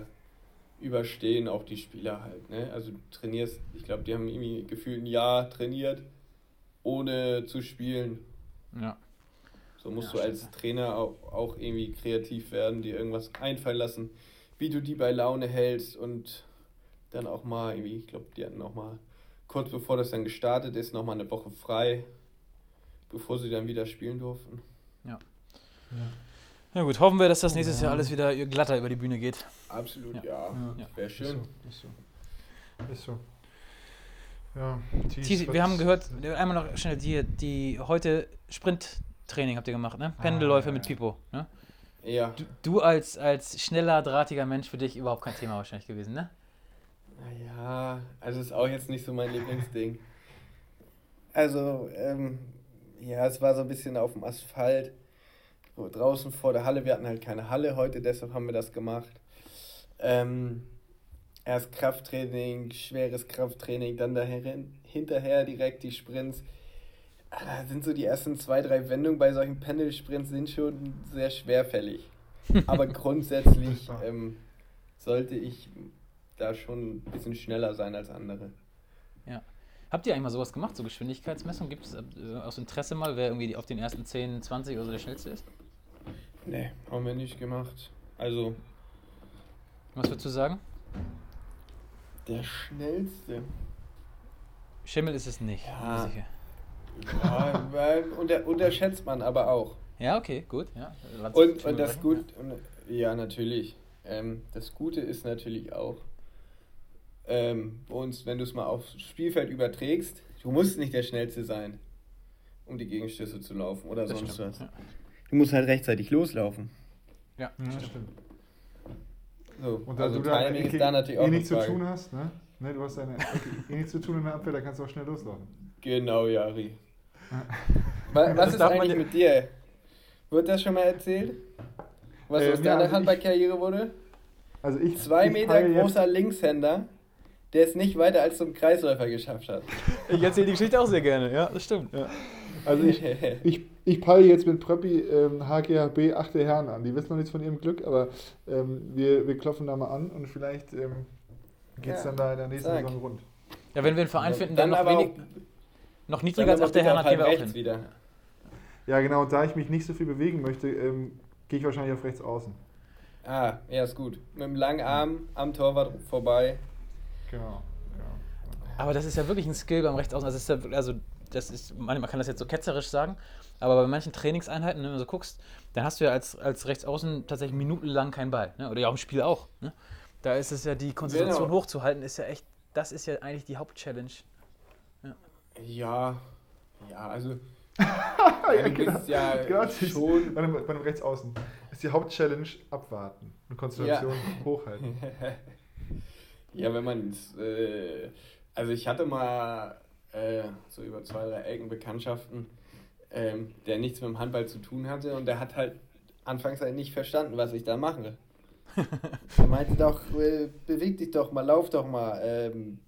überstehen, auch die Spieler halt. Ne? Also du trainierst, ich glaube, die haben irgendwie gefühlt ein Jahr trainiert, ohne zu spielen. ja. So musst Ja, du als Trainer auch, auch irgendwie kreativ werden, dir irgendwas einfallen lassen, wie du die bei Laune hältst und dann auch mal irgendwie, ich glaube, die hatten auch mal kurz bevor das dann gestartet ist, noch mal eine Woche frei, bevor sie dann wieder spielen durften. Ja gut, hoffen wir, dass das nächstes Ja. Jahr alles wieder glatter über die Bühne geht. Absolut, Ja. ja. Ja. Wäre Ist schön. so, ist so. Ist so. Ja, Thies, wir haben gehört, einmal noch schnell, die, die heute Sprinttraining habt ihr gemacht, ne? Pendelläufe Ah, mit ja. Pipo, ne? Ja. Du, du als, als schneller, drahtiger Mensch für dich überhaupt kein Thema wahrscheinlich gewesen, ne? Naja, also ist auch jetzt nicht so mein Lieblingsding. Also, ähm, ja, es war so ein bisschen auf dem Asphalt, draußen vor der Halle. Wir hatten halt keine Halle heute, deshalb haben wir das gemacht. Ähm, erst Krafttraining, schweres Krafttraining, dann daher, hinterher direkt die Sprints. Ah, Da sind so die ersten zwei, drei Wendungen bei solchen Pendelsprints sind schon sehr schwerfällig. <laughs> Aber grundsätzlich ähm, sollte ich da schon ein bisschen schneller sein als andere. Habt ihr eigentlich mal sowas gemacht, so Geschwindigkeitsmessung? Gibt es äh, aus Interesse mal, wer irgendwie auf den ersten 10, 20 oder so der schnellste ist? Nee, haben wir nicht gemacht. Also, Was würdest du sagen? Der schnellste. Schimmel ist es nicht. Ja. Ja, <laughs> unter, unterschätzt man aber auch. Ja, okay, gut. Ja. Lass Und, und das Gut, und, ja, natürlich. Ähm, das Gute ist natürlich auch, ähm, uns, wenn du es mal aufs Spielfeld überträgst, du musst nicht der Schnellste sein, um die Gegenstöße zu laufen oder Das sonst stimmt, was. ja. Du musst halt rechtzeitig loslaufen. Ja, Ja, stimmt. stimmt. So, Und da also du da Timing eh, ist da natürlich eh auch eine nichts zu tun hast, ne? ne du hast deine, eh nichts zu tun in der Abwehr, da kannst du auch schnell loslaufen. Genau, Jari. <laughs> Was ist darf man eigentlich ja- mit dir? Wird das schon mal erzählt? Was Ähm, aus deiner also ich- Handballkarriere wurde? Also ich, Zwei ich Meter großer Linkshänder, der es nicht weiter als zum Kreisläufer geschafft hat. Ich erzähle die Geschichte auch sehr gerne, ja, das stimmt. Ja. <laughs> Also ich, ich, ich peile jetzt mit Pröppi ähm, HGHB 8. Herren an. Die wissen noch nichts von ihrem Glück, aber ähm, wir, wir klopfen da mal an und vielleicht ähm, geht es Ja, dann da in der nächsten sag. Saison rund. ja, wenn wir einen Verein finden, der noch, aber wenig, auch- noch dann niedriger als aber 8. bitte Herren hat, gehen wir auch hin. wieder. Ja, genau, und da ich mich nicht so viel bewegen möchte, ähm, gehe ich wahrscheinlich auf rechts außen. Ah, ja, ist gut. Mit dem langen Arm am Torwart vorbei. Genau. genau. Aber das ist ja wirklich ein Skill beim Rechtsaußen. Also, das ist ja, also das ist, man kann das jetzt so ketzerisch sagen, aber bei manchen Trainingseinheiten, wenn du so guckst, dann hast du ja als, als Rechtsaußen tatsächlich minutenlang keinen Ball. Ne? Oder ja auch im Spiel auch. Ne? Da ist es ja die Konzentration Genau. hochzuhalten, ist ja echt, das ist ja eigentlich die Hauptchallenge. Ja, ja, also. <laughs> ja, genau. ja Genau, das ist- schon. Bei einem, bei einem Rechtsaußen ist die Hauptchallenge abwarten und Konzentration <laughs> hochhalten. Ja, wenn man. Äh, also, ich hatte mal äh, so über zwei, drei Ecken Bekanntschaften, ähm, der nichts mit dem Handball zu tun hatte und der hat halt anfangs halt nicht verstanden, was ich da mache. <laughs> er meinte doch, äh, beweg dich doch mal, lauf doch mal, ähm,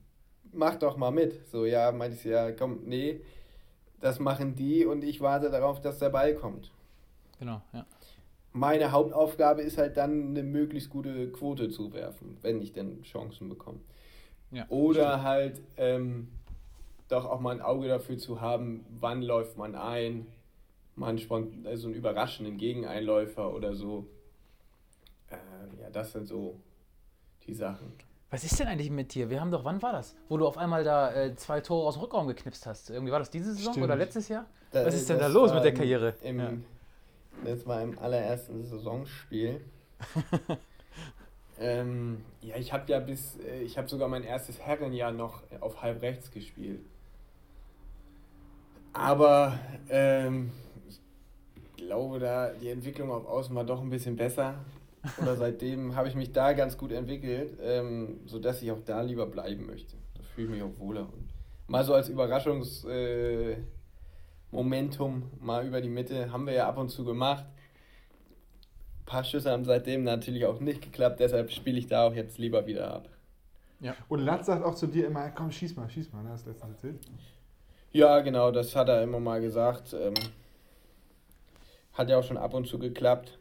mach doch mal mit. So, ja, meinte ich, ja, komm, nee, das machen die und ich warte darauf, dass der Ball kommt. Genau, ja. meine Hauptaufgabe ist halt dann eine möglichst gute Quote zu werfen, wenn ich denn Chancen bekomme. Ja, Oder halt ähm, doch auch mal ein Auge dafür zu haben, wann läuft man ein, man spont also einen überraschenden Gegeneinläufer oder so. Ähm, ja, das sind so die Sachen. Was ist denn eigentlich mit dir? Wir haben doch, wann war das? Wo du auf einmal da äh, zwei Tore aus dem Rückraum geknipst hast. Irgendwie war das diese Saison Stimmt. oder letztes Jahr? Da- Was ist denn da los mit der Karriere? Im, Ja. Das war im allerersten Saisonspiel. <laughs> ähm, ja, ich habe ja bis, äh, ich habe sogar mein erstes Herrenjahr noch auf halb rechts gespielt. Aber ähm, ich glaube, da die Entwicklung auf Außen war doch ein bisschen besser. Oder <laughs> seitdem habe ich mich da ganz gut entwickelt, ähm, sodass ich auch da lieber bleiben möchte. Da fühle ich mich auch wohler. Und mal so als Überraschungs... Äh, mal über die Mitte haben wir ja ab und zu gemacht. Ein paar Schüsse haben seitdem natürlich auch nicht geklappt, deshalb spiele ich da auch jetzt lieber wieder ab. Und Latz sagt auch zu dir immer, komm, schieß mal, schieß mal, ne? Hast du letztens erzählt? Ja, genau, das hat er immer mal gesagt. Ähm, hat ja auch schon ab und zu geklappt.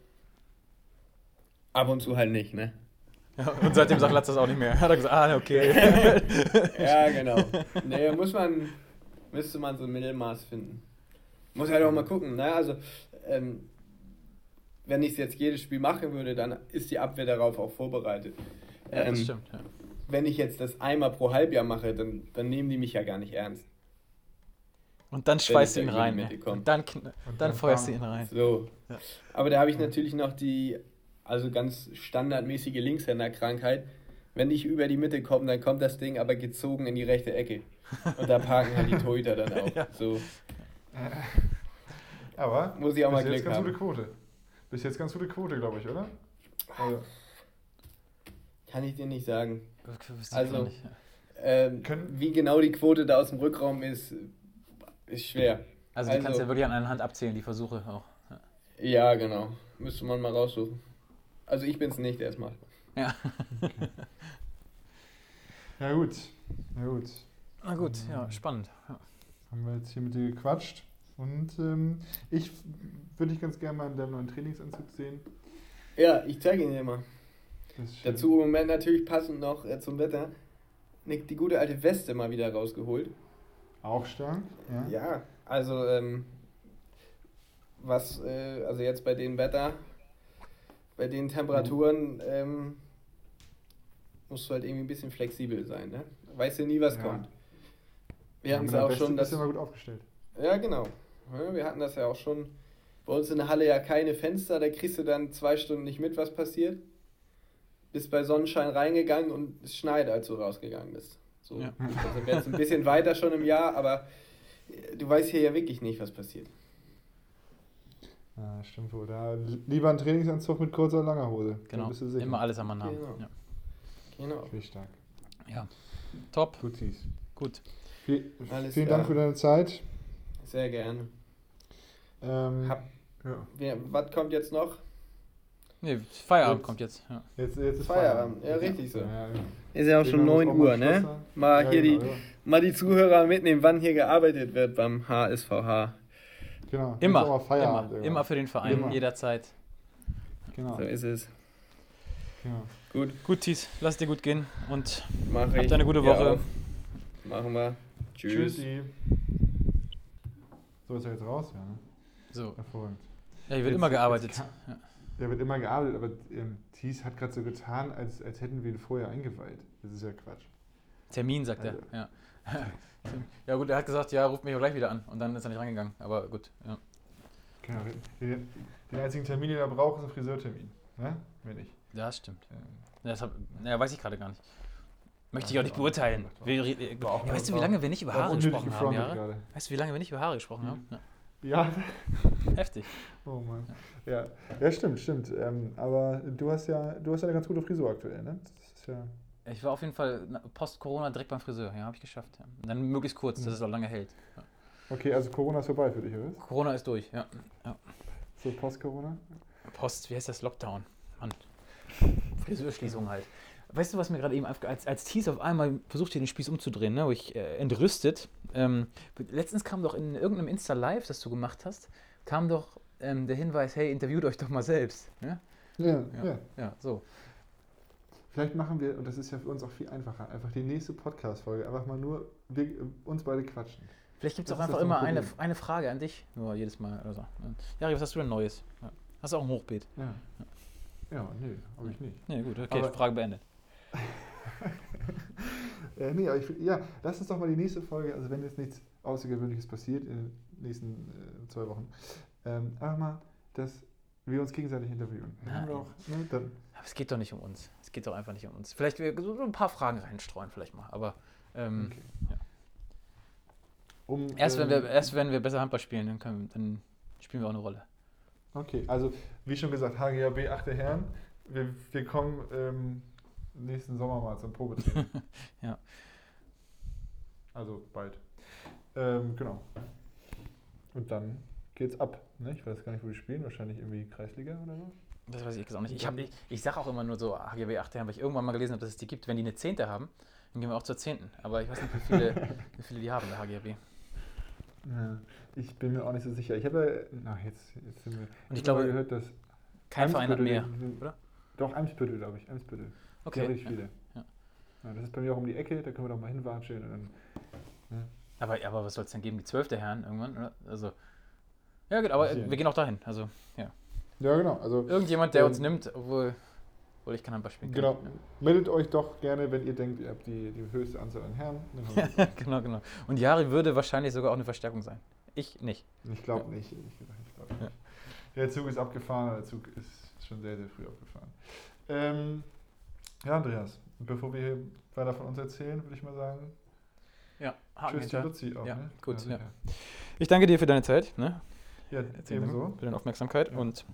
Ab und zu halt nicht, ne? Ja, und seitdem sagt Latz das auch nicht mehr. <laughs> Hat er gesagt, ah, okay. <laughs> Ja, genau. Nee, <laughs> muss man, müsste man so ein Mittelmaß finden. Muss halt auch mal gucken, ne? Also, ähm, wenn ich es jetzt jedes Spiel machen würde, dann ist die Abwehr darauf auch vorbereitet. ja, das Ähm, stimmt. Ja. wenn ich jetzt das einmal pro Halbjahr mache, dann, dann nehmen die mich ja gar nicht ernst. Und dann schweißt du ihn rein. dann, dann dann feuerst du ihn rein. So. Ja. Aber da habe ich natürlich noch die, also ganz standardmäßige Linkshänderkrankheit. Wenn ich über die Mitte komme, dann kommt das Ding aber gezogen in die rechte Ecke. Und da parken halt die <laughs> Torhüter dann auch. Ja. So. Aber Muss ich auch mal bis jetzt ganz haben. gute Quote. Bis jetzt ganz gute Quote, glaube ich, oder? Also, Kann ich dir nicht sagen. Also- nicht. Ähm, wie genau die Quote da aus dem Rückraum ist, ist schwer. Also, die also- kannst du ja wirklich an einer Hand abzählen, die Versuche auch. Ja. Genau. Müsste man mal raussuchen. Also ich bin es nicht erstmal. Ja. <laughs> ja gut, ja gut. Na gut, ja, spannend. Ja. Haben wir jetzt hier mit dir gequatscht. Und ähm, ich würde dich ganz gerne mal in deinem neuen Trainingsanzug sehen. Ja, ich zeige ihn dir mal. Das ist schön. Dazu im Moment natürlich passend noch äh, zum Wetter. ne- Die gute alte Weste mal wieder rausgeholt. Auch stark. Ja. Ja, also ähm, was, äh, also jetzt bei dem Wetter, bei den Temperaturen ähm, musst du halt irgendwie ein bisschen flexibel sein, ne? Weißt du nie, was Ja. kommt. Wir Ja, hatten es der auch schon, dass, du immer gut aufgestellt. ja genau, ja, wir hatten das ja auch schon, bei uns in der Halle ja keine Fenster, da kriegst du dann zwei Stunden nicht mit, was passiert. Bist bei Sonnenschein reingegangen und es schneit, als du rausgegangen bist. So, Ja. also wir jetzt ein bisschen weiter schon im Jahr, aber äh, du weißt hier ja wirklich nicht, was passiert. Ja, stimmt wohl. Da lieber ein Trainingsanzug mit kurzer, langer Hose. Genau. bist du sicher. Immer alles am Mann haben. Genau. Ja. Genau. Richtig stark. ja. Top. Gut siehst. Gut. Viel, Alles vielen klar. Dank für deine Zeit. Sehr gerne. Ähm, Hab- ja. Wer, was kommt jetzt noch? Nee, Feierabend Jetzt. kommt jetzt. Ja. Jetzt, jetzt ist Feierabend. Ja, richtig so. Ja, ja. Ist ja auch schon Irgendwann 9 muss Uhr, ne? Mal Ja, hier die, genau, ja. mal die Zuhörer mitnehmen, wann hier gearbeitet wird beim HSVH. Genau. Immer. Immer, immer für den Verein, Immer. jederzeit. Genau. So ist es. genau. Gut, Gut, Thies, lass dir gut gehen und mach ich. habt eine gute Woche. auch. Machen wir. Tschüss. Tschüssi. So ist er jetzt raus, ja. Ne? So. Hervorragend. Ja, hier wird Jetzt- immer gearbeitet. jetzt kann- Ja. Der wird immer gearbeitet, aber ähm, Thies hat gerade so getan, als, als hätten wir ihn vorher eingeweiht. Das ist ja Quatsch. Termin, sagt er. Also. Ja. <laughs> ja, gut, er hat gesagt, ja, ruft mich gleich wieder an. Und dann ist er nicht rangegangen. Aber gut, ja. Genau. Den, den einzigen Termin, den er braucht, ist ein Friseurtermin. Ne? Wenn nicht. Ja, das stimmt. Ähm, Ja, Das hab, naja, weiß ich gerade gar nicht. Möchte ich auch nicht beurteilen. Wir, auch- ja, weißt du, wie lange wir nicht über Haare gesprochen haben? gefrontet Ja? gerade. Weißt du, wie lange wir nicht über Haare gesprochen haben? Ja. Ja, Heftig. oh Mann. Ja, ja stimmt, stimmt. Ähm, aber du hast ja, du hast ja eine ganz gute Frisur aktuell, ne? Das ist ja. Ich war auf jeden Fall na- post-Corona direkt beim Friseur. Ja, habe ich geschafft. Ja. Dann möglichst kurz, dass es auch lange hält. Ja. Okay, also Corona ist vorbei für dich, oder? Corona ist durch, ja. ja. So Post-Corona? Post, wie heißt das? Lockdown. Mann. <laughs> Friseurschließung halt. Weißt du, was mir gerade eben als, als Tease auf einmal versucht hier den Spieß umzudrehen, ne? wo ich äh, entrüstet. Ähm, letztens kam doch in irgendeinem Insta-Live, das du gemacht hast, kam doch ähm, der Hinweis, hey, interviewt euch doch mal selbst. Ne? Ja, Ja. ja. Ja, so. Vielleicht machen wir, und das ist ja für uns auch viel einfacher, einfach die nächste Podcast-Folge, einfach mal nur wir, uns beide quatschen. Vielleicht gibt es auch einfach immer Problem. eine, eine Frage an dich, nur jedes Mal oder so. Jari, was hast du denn Neues? Ja. Hast du auch ein Hochbeet? Ja. Ja, nee, habe ich nicht. Nee, gut, okay, Aber- Frage beendet. <laughs> Äh, nee, aber ich, ja, lass uns doch mal die nächste Folge, also wenn jetzt nichts Außergewöhnliches passiert in den nächsten äh, zwei Wochen, ähm, einfach mal, dass wir uns gegenseitig interviewen. Nein. auch, ne, dann, Aber es geht doch nicht um uns. Es geht doch einfach nicht um uns. Vielleicht wir so ein paar Fragen reinstreuen, vielleicht mal. Aber ähm, Okay. ja. um, erst, wenn ähm, wir, erst wenn wir besser Handball spielen, dann, können, dann spielen wir auch eine Rolle. Okay, also wie schon gesagt, HGAB, achte Herren, wir, wir kommen ähm, nächsten Sommer mal zum Probetraining. <laughs> Ja. Also bald. Ähm, genau. Und dann geht's ab. Ne? Ich weiß gar nicht, wo die spielen. Wahrscheinlich irgendwie Kreisliga oder so. Das weiß ich jetzt auch nicht. Ich, hab, ich, ich sage auch immer nur so HGB 8 weil ich irgendwann mal gelesen habe, dass es die gibt. Wenn die eine Zehnte haben, dann gehen wir auch zur Zehnten. Aber ich weiß nicht, wie viele, <laughs> wie viele die haben, der HGB. Ja, ich bin mir auch nicht so sicher. Ich habe na, jetzt, jetzt sind wir. Und ich glaube, gehört, dass kein Verein hat mehr. Oder? Doch, Eimsbüttel, glaube ich. Eimsbüttel. Okay. richtig Ja. viele. ja. Ja, das ist bei mir auch um die Ecke, da können wir doch mal hinwatscheln. Und dann, Aber, aber was soll es denn geben? Die zwölfte Herren irgendwann? Oder? Also, ja, gut, aber ich wir gehen auch dahin. Also, ja. ja, genau. Also, Irgendjemand, der Ähm, uns nimmt, obwohl, obwohl ich kein Handball spielen kann. genau. Meldet euch doch gerne, wenn ihr denkt, ihr habt die, die höchste Anzahl an Herren. Ja. <laughs> genau, genau. Und Jari würde wahrscheinlich sogar auch eine Verstärkung sein. Ich nicht. Ich glaube nicht, ehrlich gesagt. Ich glaub Ja. nicht. Der Zug ist abgefahren, der Zug ist schon sehr, sehr früh abgefahren. Ähm, ja, Andreas, bevor wir weiter von uns erzählen, würde ich mal sagen, Ja, Haken tschüss, hinter. Luzi auch. Ja, ne? gut, sicher. Ich danke dir für deine Zeit, ne? Ja, ebenso. Für deine Aufmerksamkeit Ja. und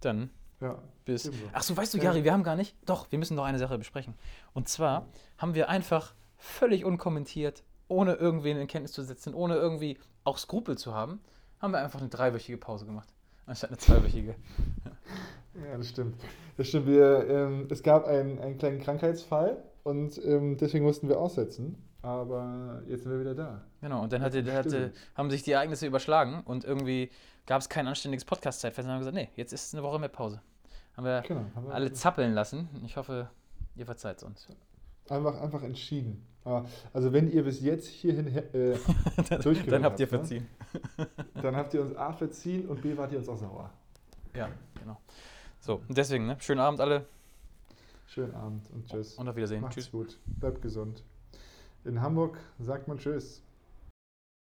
dann Ja, bis. ebenso. Ach so, weißt du, Ja. Jari, wir haben gar nicht. Doch, wir müssen noch eine Sache besprechen. Und zwar haben wir einfach völlig unkommentiert, ohne irgendwen in Kenntnis zu setzen, ohne irgendwie auch Skrupel zu haben, haben wir einfach eine dreiwöchige Pause gemacht. Anstatt eine zweiwöchige. Ja, das stimmt. Das stimmt. Wir, ähm, es gab einen, einen kleinen Krankheitsfall und ähm, deswegen mussten wir aussetzen. Aber jetzt sind wir wieder da. Genau, und dann hatte, hatte, haben sich die Ereignisse überschlagen und irgendwie gab es kein anständiges Podcast-Zeitfenster. Dann haben wir gesagt, nee, jetzt ist eine Woche mehr Pause. Haben wir Genau. Haben wir alle zappeln lassen. Ich hoffe, ihr verzeiht es uns. einfach, einfach entschieden. Aber, also wenn ihr bis jetzt hierhin äh, <laughs> durchgehört dann habt ihr ne? verziehen. dann habt ihr uns A verziehen und B wart ihr uns auch sauer. Ja, genau. So, deswegen, ne? Schönen Abend alle Schönen Abend und tschüss. und auf Wiedersehen. Macht's Tschüss. gut. Bleibt gesund. In Hamburg sagt man Tschüss.